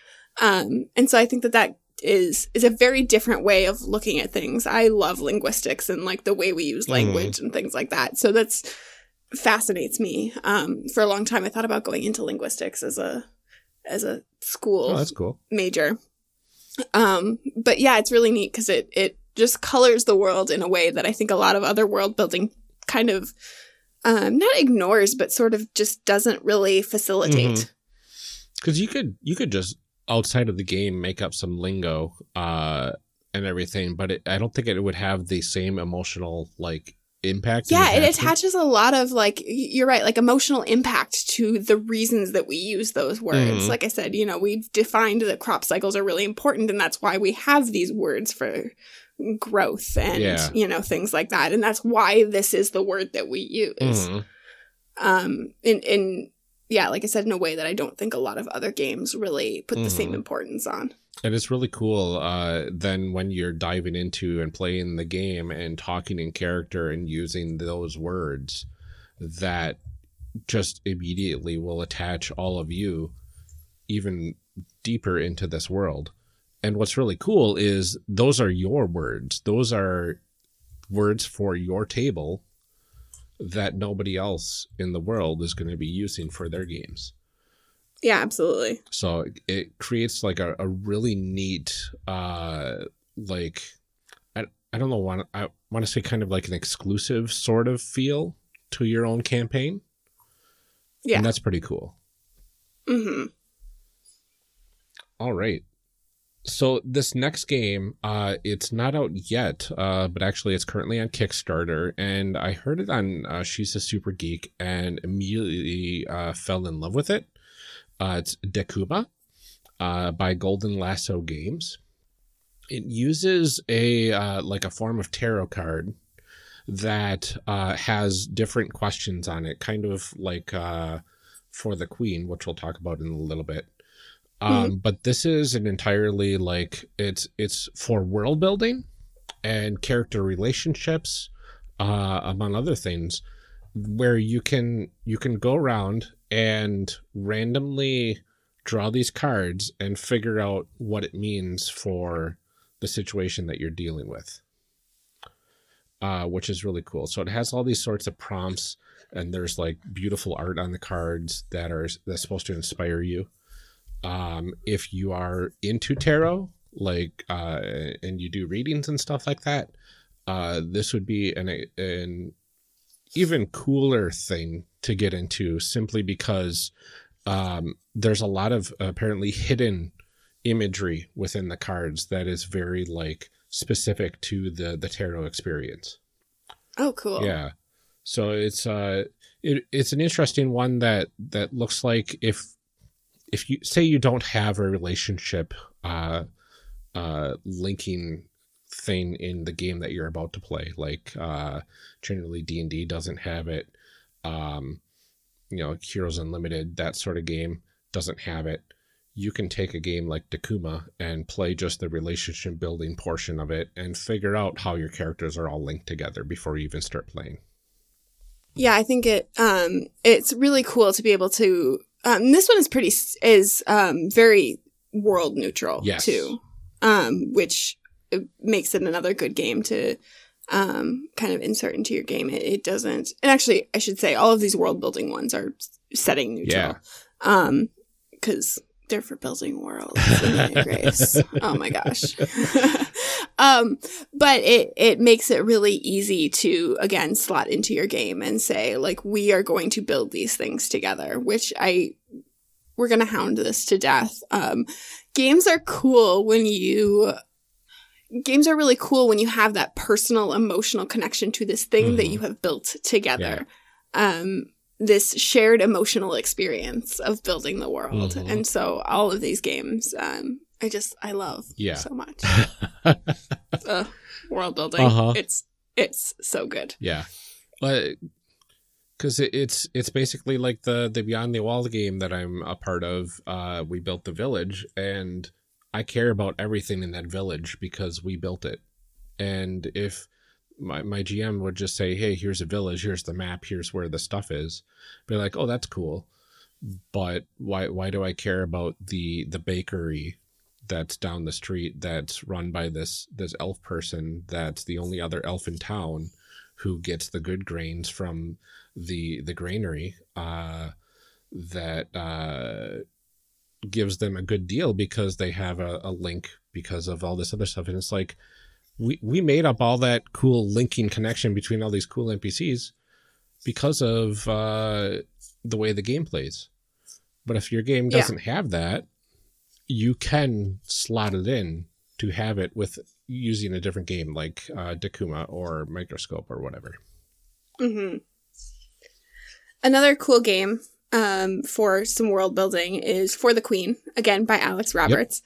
Um, and so I think that that is is a very different way of looking at things. I love linguistics and like the way we use Mhm. language and things like that. So that's fascinates me. Um, for a long time, I thought about going into linguistics as a as a school Oh, that's cool. major. Um, but yeah, it's really neat because it it just colors the world in a way that I think a lot of other world building kind of um, not ignores, but sort of just doesn't really facilitate. Because you could you could just outside of the game make up some lingo uh, and everything, but it, I don't think it would have the same emotional like impact. yeah it attaches a lot of like you're right like emotional impact to the reasons that we use those words Mhm. like i said you know we've defined that crop cycles are really important and that's why we have these words for growth and Yeah. you know things like that and that's why this is the word that we use Mhm. um in in yeah like i said in a way that i don't think a lot of other games really put the same Mhm. importance on And it's really cool. Uh, then when you're diving into and playing the game and talking in character and using those words, that just immediately will attach all of you even deeper into this world. And what's really cool is those are your words. Those are words for your table that nobody else in the world is going to be using for their games. Yeah absolutely So it- it creates like a, a really neat, uh, like, I, I don't know, want I want to say kind of like an exclusive sort of feel to your own campaign. yeah And that's pretty cool. hmm All right. So this next game, uh, it's not out yet, uh, but actually it's currently on Kickstarter, and I heard it on uh, She's a Super Geek and immediately uh, fell in love with it. Uh, it's Decuma uh, by Golden Lasso Games. It uses a uh, like a form of tarot card that uh, has different questions on it, kind of like uh, for the Queen, which we'll talk about in a little bit. Um, But this is an entirely like it's it's for world building and character relationships, uh, among other things, where you can you can go around and randomly draw these cards and figure out what it means for the situation that you're dealing with. Uh, which is really cool. So it has all these sorts of prompts, and there's like beautiful art on the cards that are that's supposed to inspire you um, if you are into tarot, like, uh, and you do readings and stuff like that, uh, this would be an, an even cooler thing to get into simply because um, there's a lot of apparently hidden imagery within the cards that is very like specific to the the tarot experience. oh cool Yeah. So it's uh it, it's an interesting one that that looks like if if you say you don't have a relationship uh uh linking thing in the game that you're about to play like uh generally D&D doesn't have it um you know Heroes Unlimited that sort of game doesn't have it you can take a game like Decuma and play just the relationship building portion of it and figure out how your characters are all linked together before you even start playing. Yeah, I think it um it's really cool to be able to um this one is pretty is um very world neutral Yes. too. Um which uh, makes it another good game to um kind of insert into your game. It, it doesn't and actually I should say all of these world building ones are setting neutral. Yeah. Um cuz they're for building worlds. Grace. Oh my gosh. um, but it it makes it really easy to again slot into your game and say like we are going to build these things together, which I we're gonna hound this to death. Um, games are cool when you games are really cool when you have that personal emotional connection to this thing that Mhm. you have built together. Um, this shared emotional experience of building the world. Mhm. And so all of these games, um, I just I love Yeah. so much. uh, world building. Uh-huh. It's it's so good. Yeah. But because it, it's it's basically like the the Beyond the Wall game that I'm a part of. Uh, we built the village, and I care about everything in that village because we built it. And if my my GM would just say, "Hey, here's a village. Here's the map. Here's where the stuff is," be like, "Oh, that's cool." But why why do I care about the the bakery that's down the street that's run by this this elf person that's the only other elf in town who gets the good grains from the the granary uh, that uh, gives them a good deal because they have a, a link because of all this other stuff. And it's like we we made up all that cool linking connection between all these cool npcs because of uh, the way the game plays. But if your game doesn't have that you can slot it in to have it with using a different game like uh, Decuma or Microscope or whatever. hmm Another cool game um, for some world building is For the Queen, again by Alex Roberts.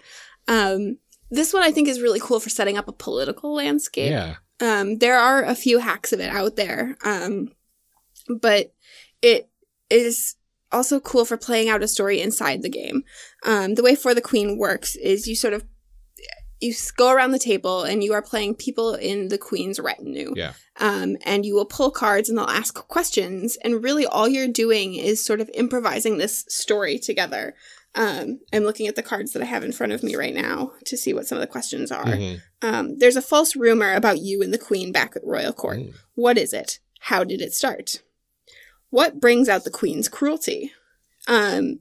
Um, this one I think is really cool for setting up a political landscape. Yeah. Um, there are a few hacks of it out there, um, but it is also cool for playing out a story inside the game. Um, the way For the Queen works is you sort of you go around the table and you are playing people in the queen's retinue. Yeah. Um, and you will pull cards and they'll ask questions. And really, all you're doing is sort of improvising this story together. Um, I'm looking at the cards that I have in front of me right now to see what some of the questions are. Mhm. Um, there's a false rumor about you and the queen back at royal court. Mm. What is it? How did it start? What brings out the queen's cruelty? Um,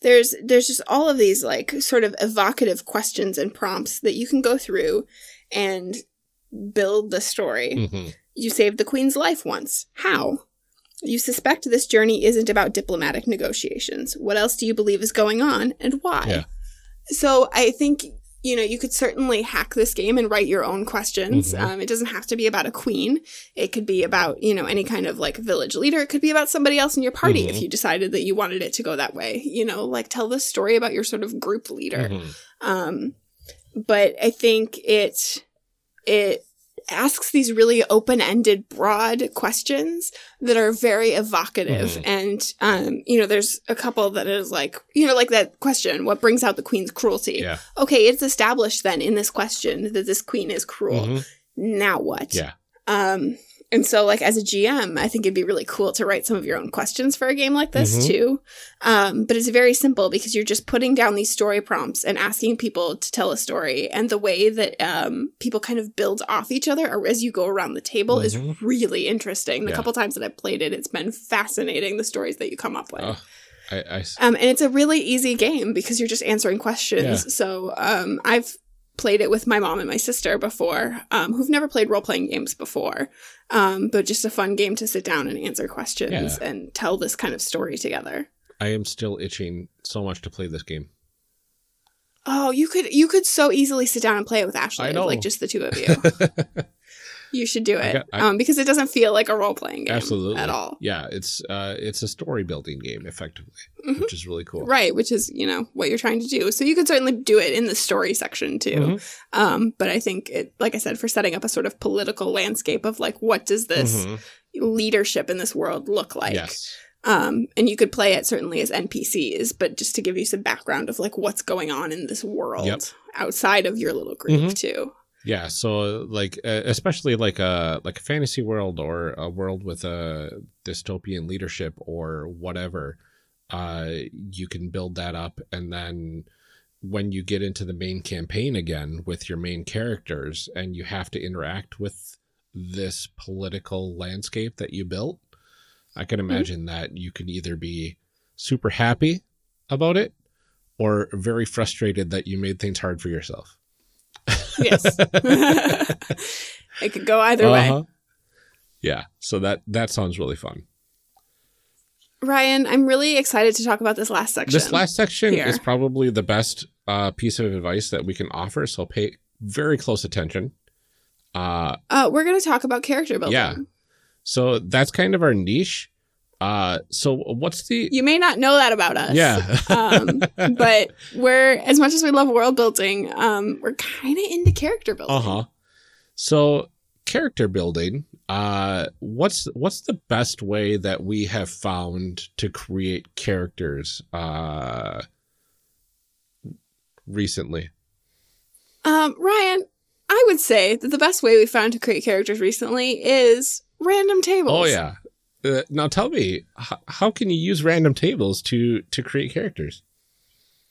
there's there's just all of these like sort of evocative questions and prompts that you can go through and build the story. Mhm. You saved the queen's life once. How? You suspect this journey isn't about diplomatic negotiations. What else do you believe is going on and why? Yeah. So I think you know you could certainly hack this game and write your own questions. Mhm. Um, it doesn't have to be about a queen. It could be about you know any kind of like village leader. It could be about somebody else in your party if Mhm. you decided that you wanted it to go that way. You know, like tell the story about your sort of group leader. Mhm. Um, but I think it it asks these really open-ended, broad questions that are very evocative. Mhm. And um, you know, there's a couple that is like, you know, like that question, what brings out the queen's cruelty? Yeah. Okay, it's established then in this question that this queen is cruel. Mhm. Now what? Yeah. Um, and so, like as a GM, I think it'd be really cool to write some of your own questions for a game like this Mhm. too. Um, but it's very simple because you're just putting down these story prompts and asking people to tell a story, and the way that um, people kind of build off each other or as you go around the table Mhm. is really interesting. The Yeah. couple times that I've played it, it's been fascinating the stories that you come up with. Oh, I, I Um, and it's a really easy game because you're just answering questions. Yeah. So um, I've played it with my mom and my sister before, um, who've never played role playing games before, um, but just a fun game to sit down and answer questions Yeah. and tell this kind of story together. I am still itching so much to play this game. Oh, you could you could so easily sit down and play it with Ashley, like just the two of you. you should do it got- I- um, because it doesn't feel like a role playing game Absolutely. at all. Yeah, it's uh it's a story building game effectively, Mhm. which is really cool. Right, which is you know what you're trying to do. So you could certainly do it in the story section too. Mhm. Um, but I think it, like I said, for setting up a sort of political landscape of like, what does this Mhm. leadership in this world look like? yes. Um, and you could play it certainly as NPCs, but just to give you some background of like what's going on in this world Yep. outside of your little group Mhm. too. Yeah, so like especially like a like a fantasy world or a world with a dystopian leadership or whatever, uh you can build that up and then when you get into the main campaign again with your main characters and you have to interact with this political landscape that you built, I can imagine that you can either be super happy about it or very frustrated that you made things hard for yourself. Yes. it could go either way. Uh-huh. Yeah, so that that sounds really fun. Ryan, I'm really excited to talk about this last section. This last section here. is probably the best uh, piece of advice that we can offer, so pay very close attention. Uh, uh, we're going to talk about character building. Yeah. so that's kind of our niche. Uh, so what's the You may not know that about us. yeah? um, but we're as much as we love world building, um, we're kind of into character building. uh huh. So character building. Uh, what's what's the best way that we have found to create characters? Uh, recently. Um, Ryan, I would say that the best way we found to create characters recently is random tables. Oh yeah. Uh, now tell me, h- how can you use random tables to to create characters?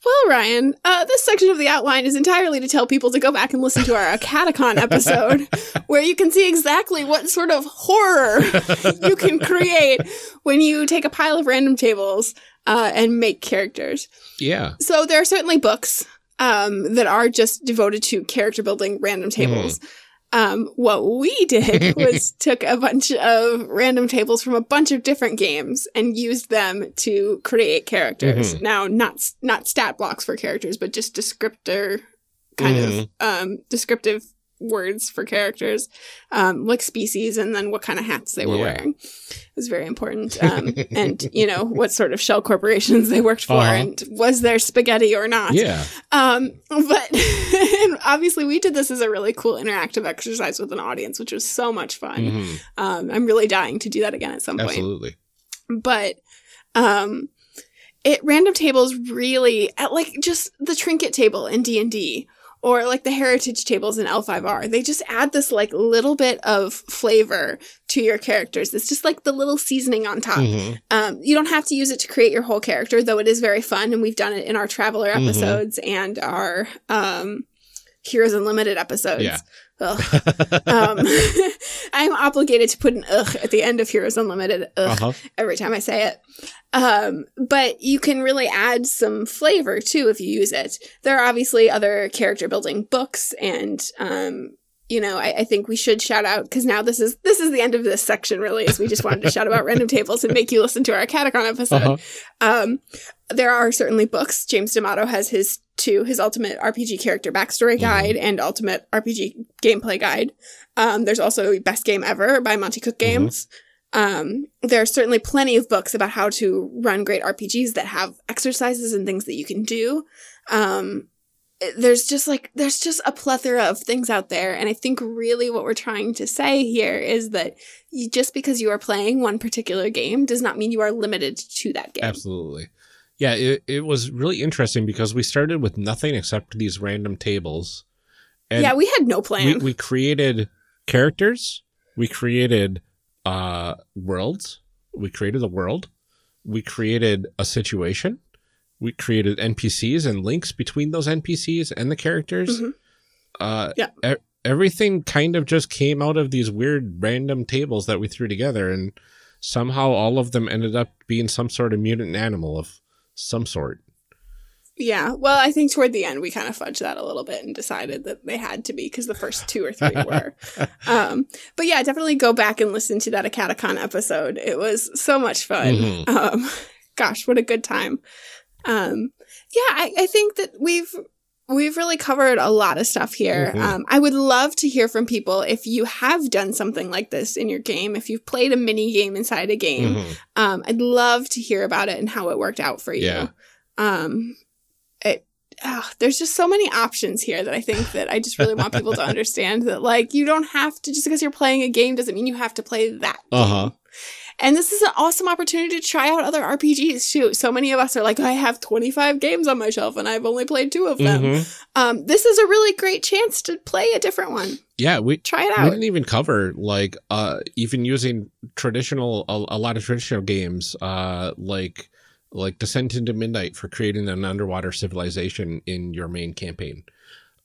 Well, Ryan, uh, this section of the outline is entirely to tell people to go back and listen to our Catacon episode, where you can see exactly what sort of horror you can create when you take a pile of random tables uh, and make characters. Yeah. So there are certainly books um, that are just devoted to character building random tables. Um, what we did was took a bunch of random tables from a bunch of different games and used them to create characters. Mhm. Now, not not stat blocks for characters, but just descriptor kind of um, descriptive words for characters, um, like species, and then what kind of hats they were Yeah. wearing. It was very important. Um, and, you know, what sort of shell corporations they worked for, Uh-huh. and was there spaghetti or not. Yeah. Um, but obviously, we did this as a really cool interactive exercise with an audience, which was so much fun. Mhm. Um, I'm really dying to do that again at some point Absolutely. but um it random tables really at like just the trinket table in D&D or like the heritage tables in L5R they just add this like little bit of flavor to your characters it's just like the little seasoning on top Mhm. um, you don't have to use it to create your whole character though it is very fun and we've done it in our traveler Mhm. episodes and our um heroes unlimited episodes Yeah. Ugh. um, I'm obligated to put an ugh at the end of Heroes Unlimited ugh, Uh-huh. every time I say it. Um, but you can really add some flavor too if you use it. There are obviously other character building books and um, you know, I, I think we should shout out because now this is this is the end of this section. Really, is we just wanted to shout about random tables and make you listen to our Catacon episode. Uh-huh. Um, there are certainly books. James D'Amato has his two, his Ultimate RPG Character Backstory Mhm. Guide and Ultimate RPG Gameplay Guide. Um, there's also Best Game Ever by Monte Cook Games. Um, there are certainly plenty of books about how to run great RPGs that have exercises and things that you can do. Um, there's just like there's just a plethora of things out there and i think really what we're trying to say here is that you, just because you are playing one particular game does not mean you are limited to that game Absolutely. Yeah, it, it was really interesting because we started with nothing except these random tables. And yeah we had no plan we, we created characters, we created uh worlds, we created a world, we created a situation, we created NPCs and links between those NPCs and the characters. Mhm. Uh Yeah. e- everything kind of just came out of these weird random tables that we threw together and somehow all of them ended up being some sort of mutant animal of some sort. Yeah, well, I think toward the end we kind of fudged that a little bit and decided that they had to be because the first two or three were. um, but yeah, definitely go back and listen to that Acatacon episode. It was so much fun. Mhm. Um, gosh, what a good time. Um, yeah, I, I think that we've we've really covered a lot of stuff here. Mhm. Um, I would love to hear from people if you have done something like this in your game, if you've played a mini game inside a game. Mhm. Um, I'd love to hear about it and how it worked out for you. Yeah. Um, it, ah, there's just so many options here that I think that I just really want people to understand that like you don't have to just because you're playing a game doesn't mean you have to play that. Uh-huh. game. And this is an awesome opportunity to try out other RPGs too. So many of us are like, I have 25 games on my shelf and I've only played two of them. Mhm. Um, this is a really great chance to play a different one. Yeah, we Try it out. we didn't even cover like uh even using traditional a, a lot of traditional games uh like like Descent into Midnight for creating an underwater civilization in your main campaign.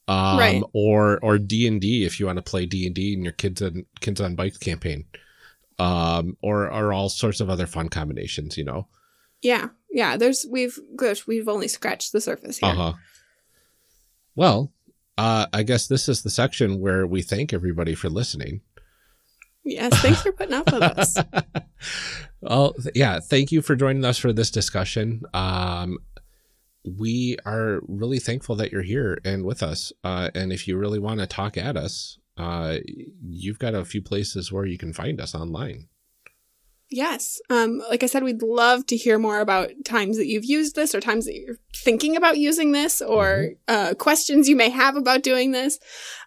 Um Right. or or D&D if you want to play D&D in your kids on kids on bikes campaign. Um or or all sorts of other fun combinations, you know. Yeah, yeah. There's we've gosh, we've only scratched the surface here. Uh-huh. Well, uh I guess this is the section where we thank everybody for listening. Yes, thanks for putting up with us. well, yeah, thank you for joining us for this discussion. Um, we are really thankful that you're here and with us. Uh, and if you really want to talk at us, uh, you've got a few places where you can find us online. Yes. Um, like I said, we'd love to hear more about times that you've used this or times that you're thinking about using this or uh, questions you may have about doing this.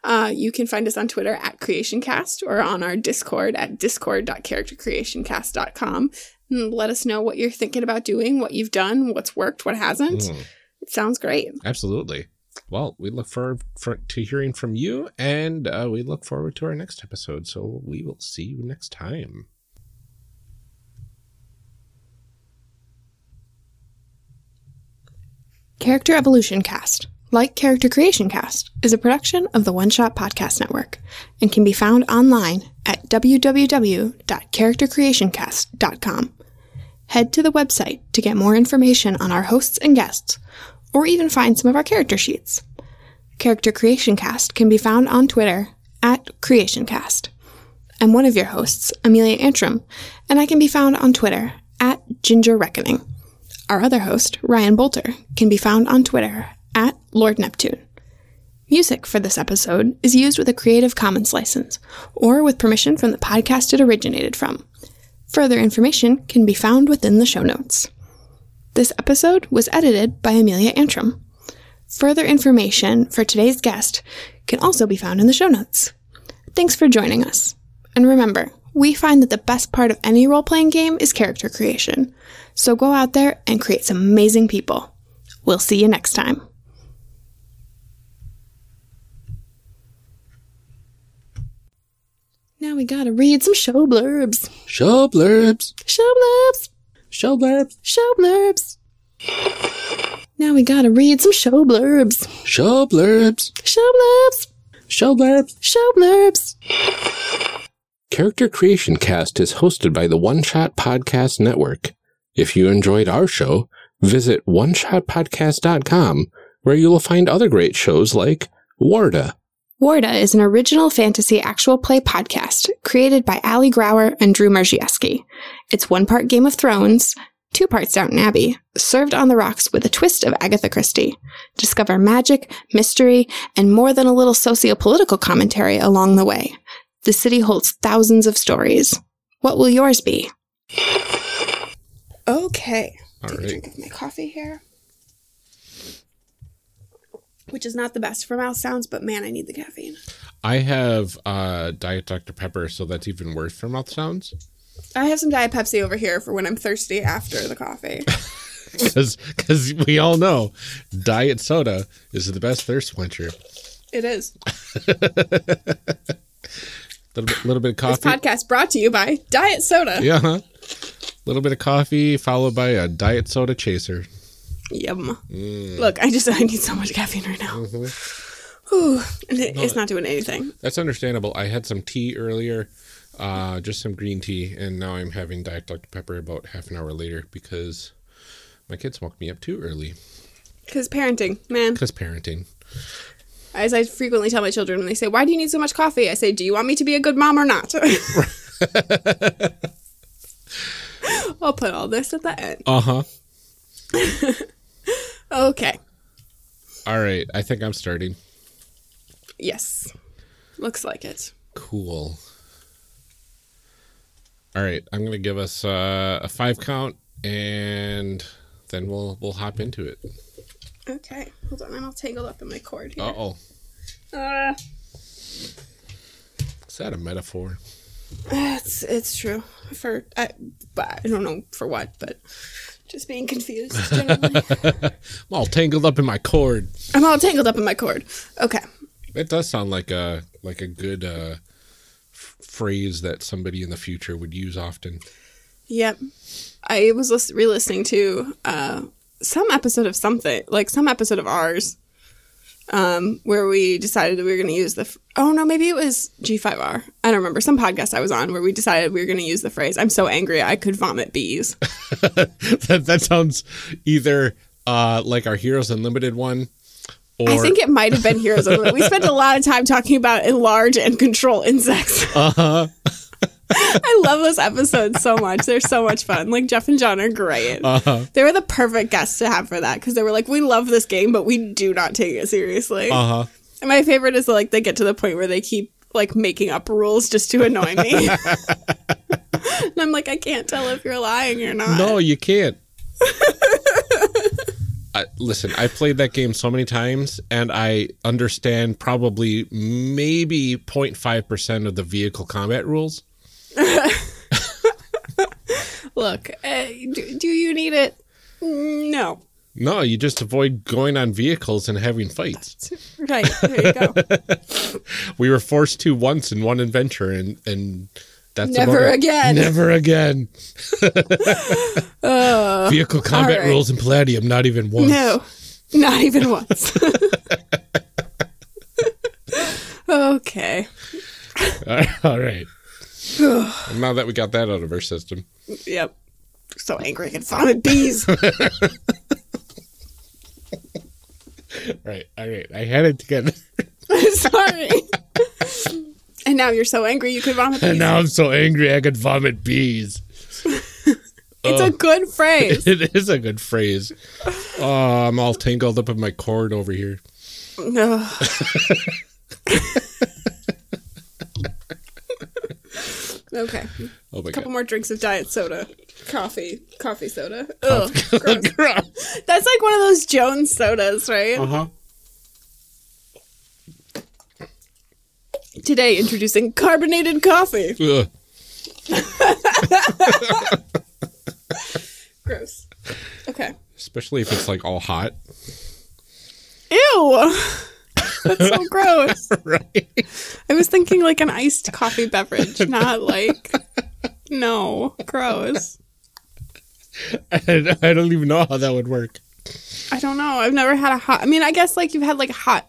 Uh, you can find us on Twitter at CreationCast or on our Discord at discord.charactercreationcast.com. And let us know what you're thinking about doing, what you've done, what's worked, what hasn't. Mm, It sounds great. absolutely. Well, we look forward for, to hearing from you, and uh, we look forward to our next episode. So we will see you next time. Character Evolution Cast, like Character Creation Cast, is a production of the One Shot Podcast Network and can be found online at www.charactercreationcast.com. Head to the website to get more information on our hosts and guests, or even find some of our character sheets. Character Creation Cast can be found on Twitter at CreationCast. I'm one of your hosts, Amelia Antrim, and I can be found on Twitter at Ginger Reckoning. Our other host, Ryan Boelter, can be found on Twitter at Lord Neptune. Music for this episode is used with a Creative Commons license or with permission from the podcast it originated from. Further information can be found within the show notes. This episode was edited by Amelia Antrim. Further information for today's guest can also be found in the show notes. Thanks for joining us. And remember, we find that the best part of any role playing game is character creation. So go out there and create some amazing people. We'll see you next time. Now we gotta read some show blurbs. Show blurbs. Show blurbs. Show blurbs. Show blurbs. Now we gotta read some show blurbs. Show blurbs. Show blurbs. Show blurbs. Show blurbs. Character Creation Cast is hosted by the One Shot Podcast Network. If you enjoyed our show, visit oneshotpodcast.com where you will find other great shows like Warda. Warda is an original fantasy actual play podcast created by Ali Grauer and Drew Marziewski. It's one part Game of Thrones, two parts Downton Abbey, served on the rocks with a twist of Agatha Christie. Discover magic, mystery, and more than a little socio-political commentary along the way. The city holds thousands of stories. What will yours be? Okay. All Take a drink of my coffee here. Which is not the best for mouth sounds, but man, I need the caffeine. I have uh, Diet Dr. Pepper, so that's even worse for mouth sounds. I have some Diet Pepsi over here for when I'm thirsty after the coffee. Because we all know diet soda is the best thirst quencher. it is. little bit, little bit of This coffee. podcast brought to you by Diet Soda. yeah, huh? little bit of coffee followed by a diet soda chaser. Yum. Look, I just I need so much caffeine right now. Mm-hmm. Whew. And it- it's not doing anything. That's understandable. I had some tea earlier, uh, just some green tea, and now I'm having Diet Dr. Pepper about half an hour later because my kids woke me up too early. Because parenting, man. Because parenting. As I frequently tell my children when they say, Why do you need so much coffee? I say, Do you want me to be a good mom or not? I'll put all this at the end. Uh huh. Okay. All right. I think I'm starting. Yes. Looks like it. Cool. All right. I'm gonna give us uh, a five count, and then we'll we'll hop into it. Okay. Hold on. I'm all tangled up in my cord here. Uh oh. Uh, Is that a metaphor? it's, it's true. For, I, but I don't know for what, but just being confused generally. I'm all tangled up in my cord. I'm all tangled up in my cord. Okay. It does sound like a like a good uh, phrase that somebody in the future would use often. Yep. I was lis- re-listening to uh, some episode of something, like some episode of ours, um, where we decided that we were going to use the. F- oh no, maybe it was G5R. I don't remember. Some podcast I was on where we decided we were going to use the phrase "I'm so angry I could vomit bees." that, that sounds either uh, like our Heroes Unlimited one, or I think it might have been Heroes. We spent a lot of time talking about enlarge and control insects. uh-huh. I love those episodes so much. They're so much fun. Like Jeff and John are great. Uh-huh. They were the perfect guests to have for that because they were like, we love this game, but we do not take it seriously. Uh huh. And my favorite is like they get to the point where they keep like making up rules just to annoy me. and I'm like, I can't tell if you're lying or not. No, you can't. I, listen, I played that game so many times, and I understand probably maybe 0.5 percent of the vehicle combat rules. Look, uh, do, do you need it? No. No, you just avoid going on vehicles and having fights. Right. There you go. We were forced to once in one adventure, and and that's Never it. again. Never again. Oh. Vehicle combat right. rules in Palladium, not even once. no. Not even once. okay. All right. Now that we got that out of our system, Yep. So angry I can vomit bees. right? All right, I had it together, Sorry. And now you're so angry you could vomit and now I'm so angry I could vomit bees. It's a good phrase. It is a good phrase. Oh, I'm all tangled up in my cord over here. No. okay. Oh my A couple god. more drinks of diet soda. Coffee. Coffee soda. Ugh. gross. Gross. That's like one of those Jones sodas, right? Uh-huh. Today, introducing carbonated coffee. Ugh. Gross. Okay. Especially if it's like all hot. Ew. That's so gross. right. I was thinking like an iced coffee beverage, not like. No. Gross. I, I don't even know how that would work. I don't know. I've never had a hot. I mean, I guess like you've had like hot,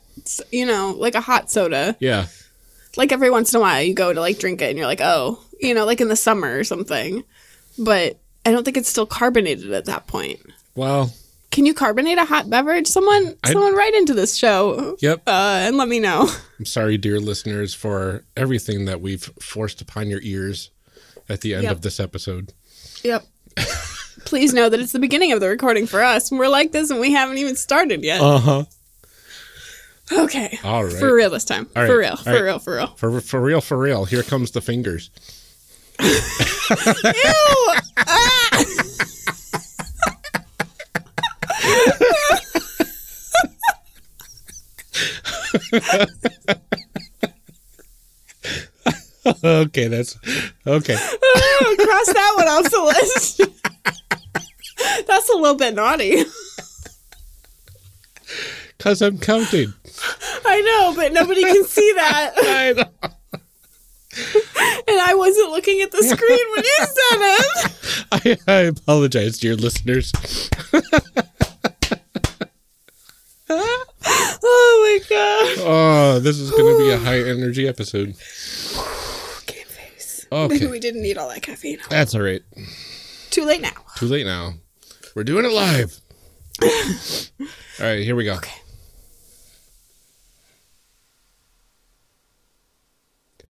you know, like a hot soda. Yeah. Like every once in a while, you go to like drink it, and you're like, oh, you know, like in the summer or something. But I don't think it's still carbonated at that point. Well, Can you carbonate a hot beverage? Someone, I- someone, write into this show, yep. uh, and let me know. I'm sorry, dear listeners, for everything that we've forced upon your ears at the end Yep. of this episode. Yep. Please know that it's the beginning of the recording for us, and we're like this, and we haven't even started yet. Uh huh. Okay. All right. For real this time. All right. For real. All For right. real. For real. For for real, for real. Here comes the fingers. Ew! Ah! okay, that's okay. Cross that one off the list. That's a little bit naughty. Cause I'm counting. I know, but nobody can see that. I know. And I wasn't looking at the screen when you said it. I, I apologize, dear listeners. Oh my god. Oh, this is going to be a high energy episode. Game face. Maybe Okay, we didn't need all that caffeine. that's all right. Too late now. Too late now. We're doing it live. All right, here we go. Okay.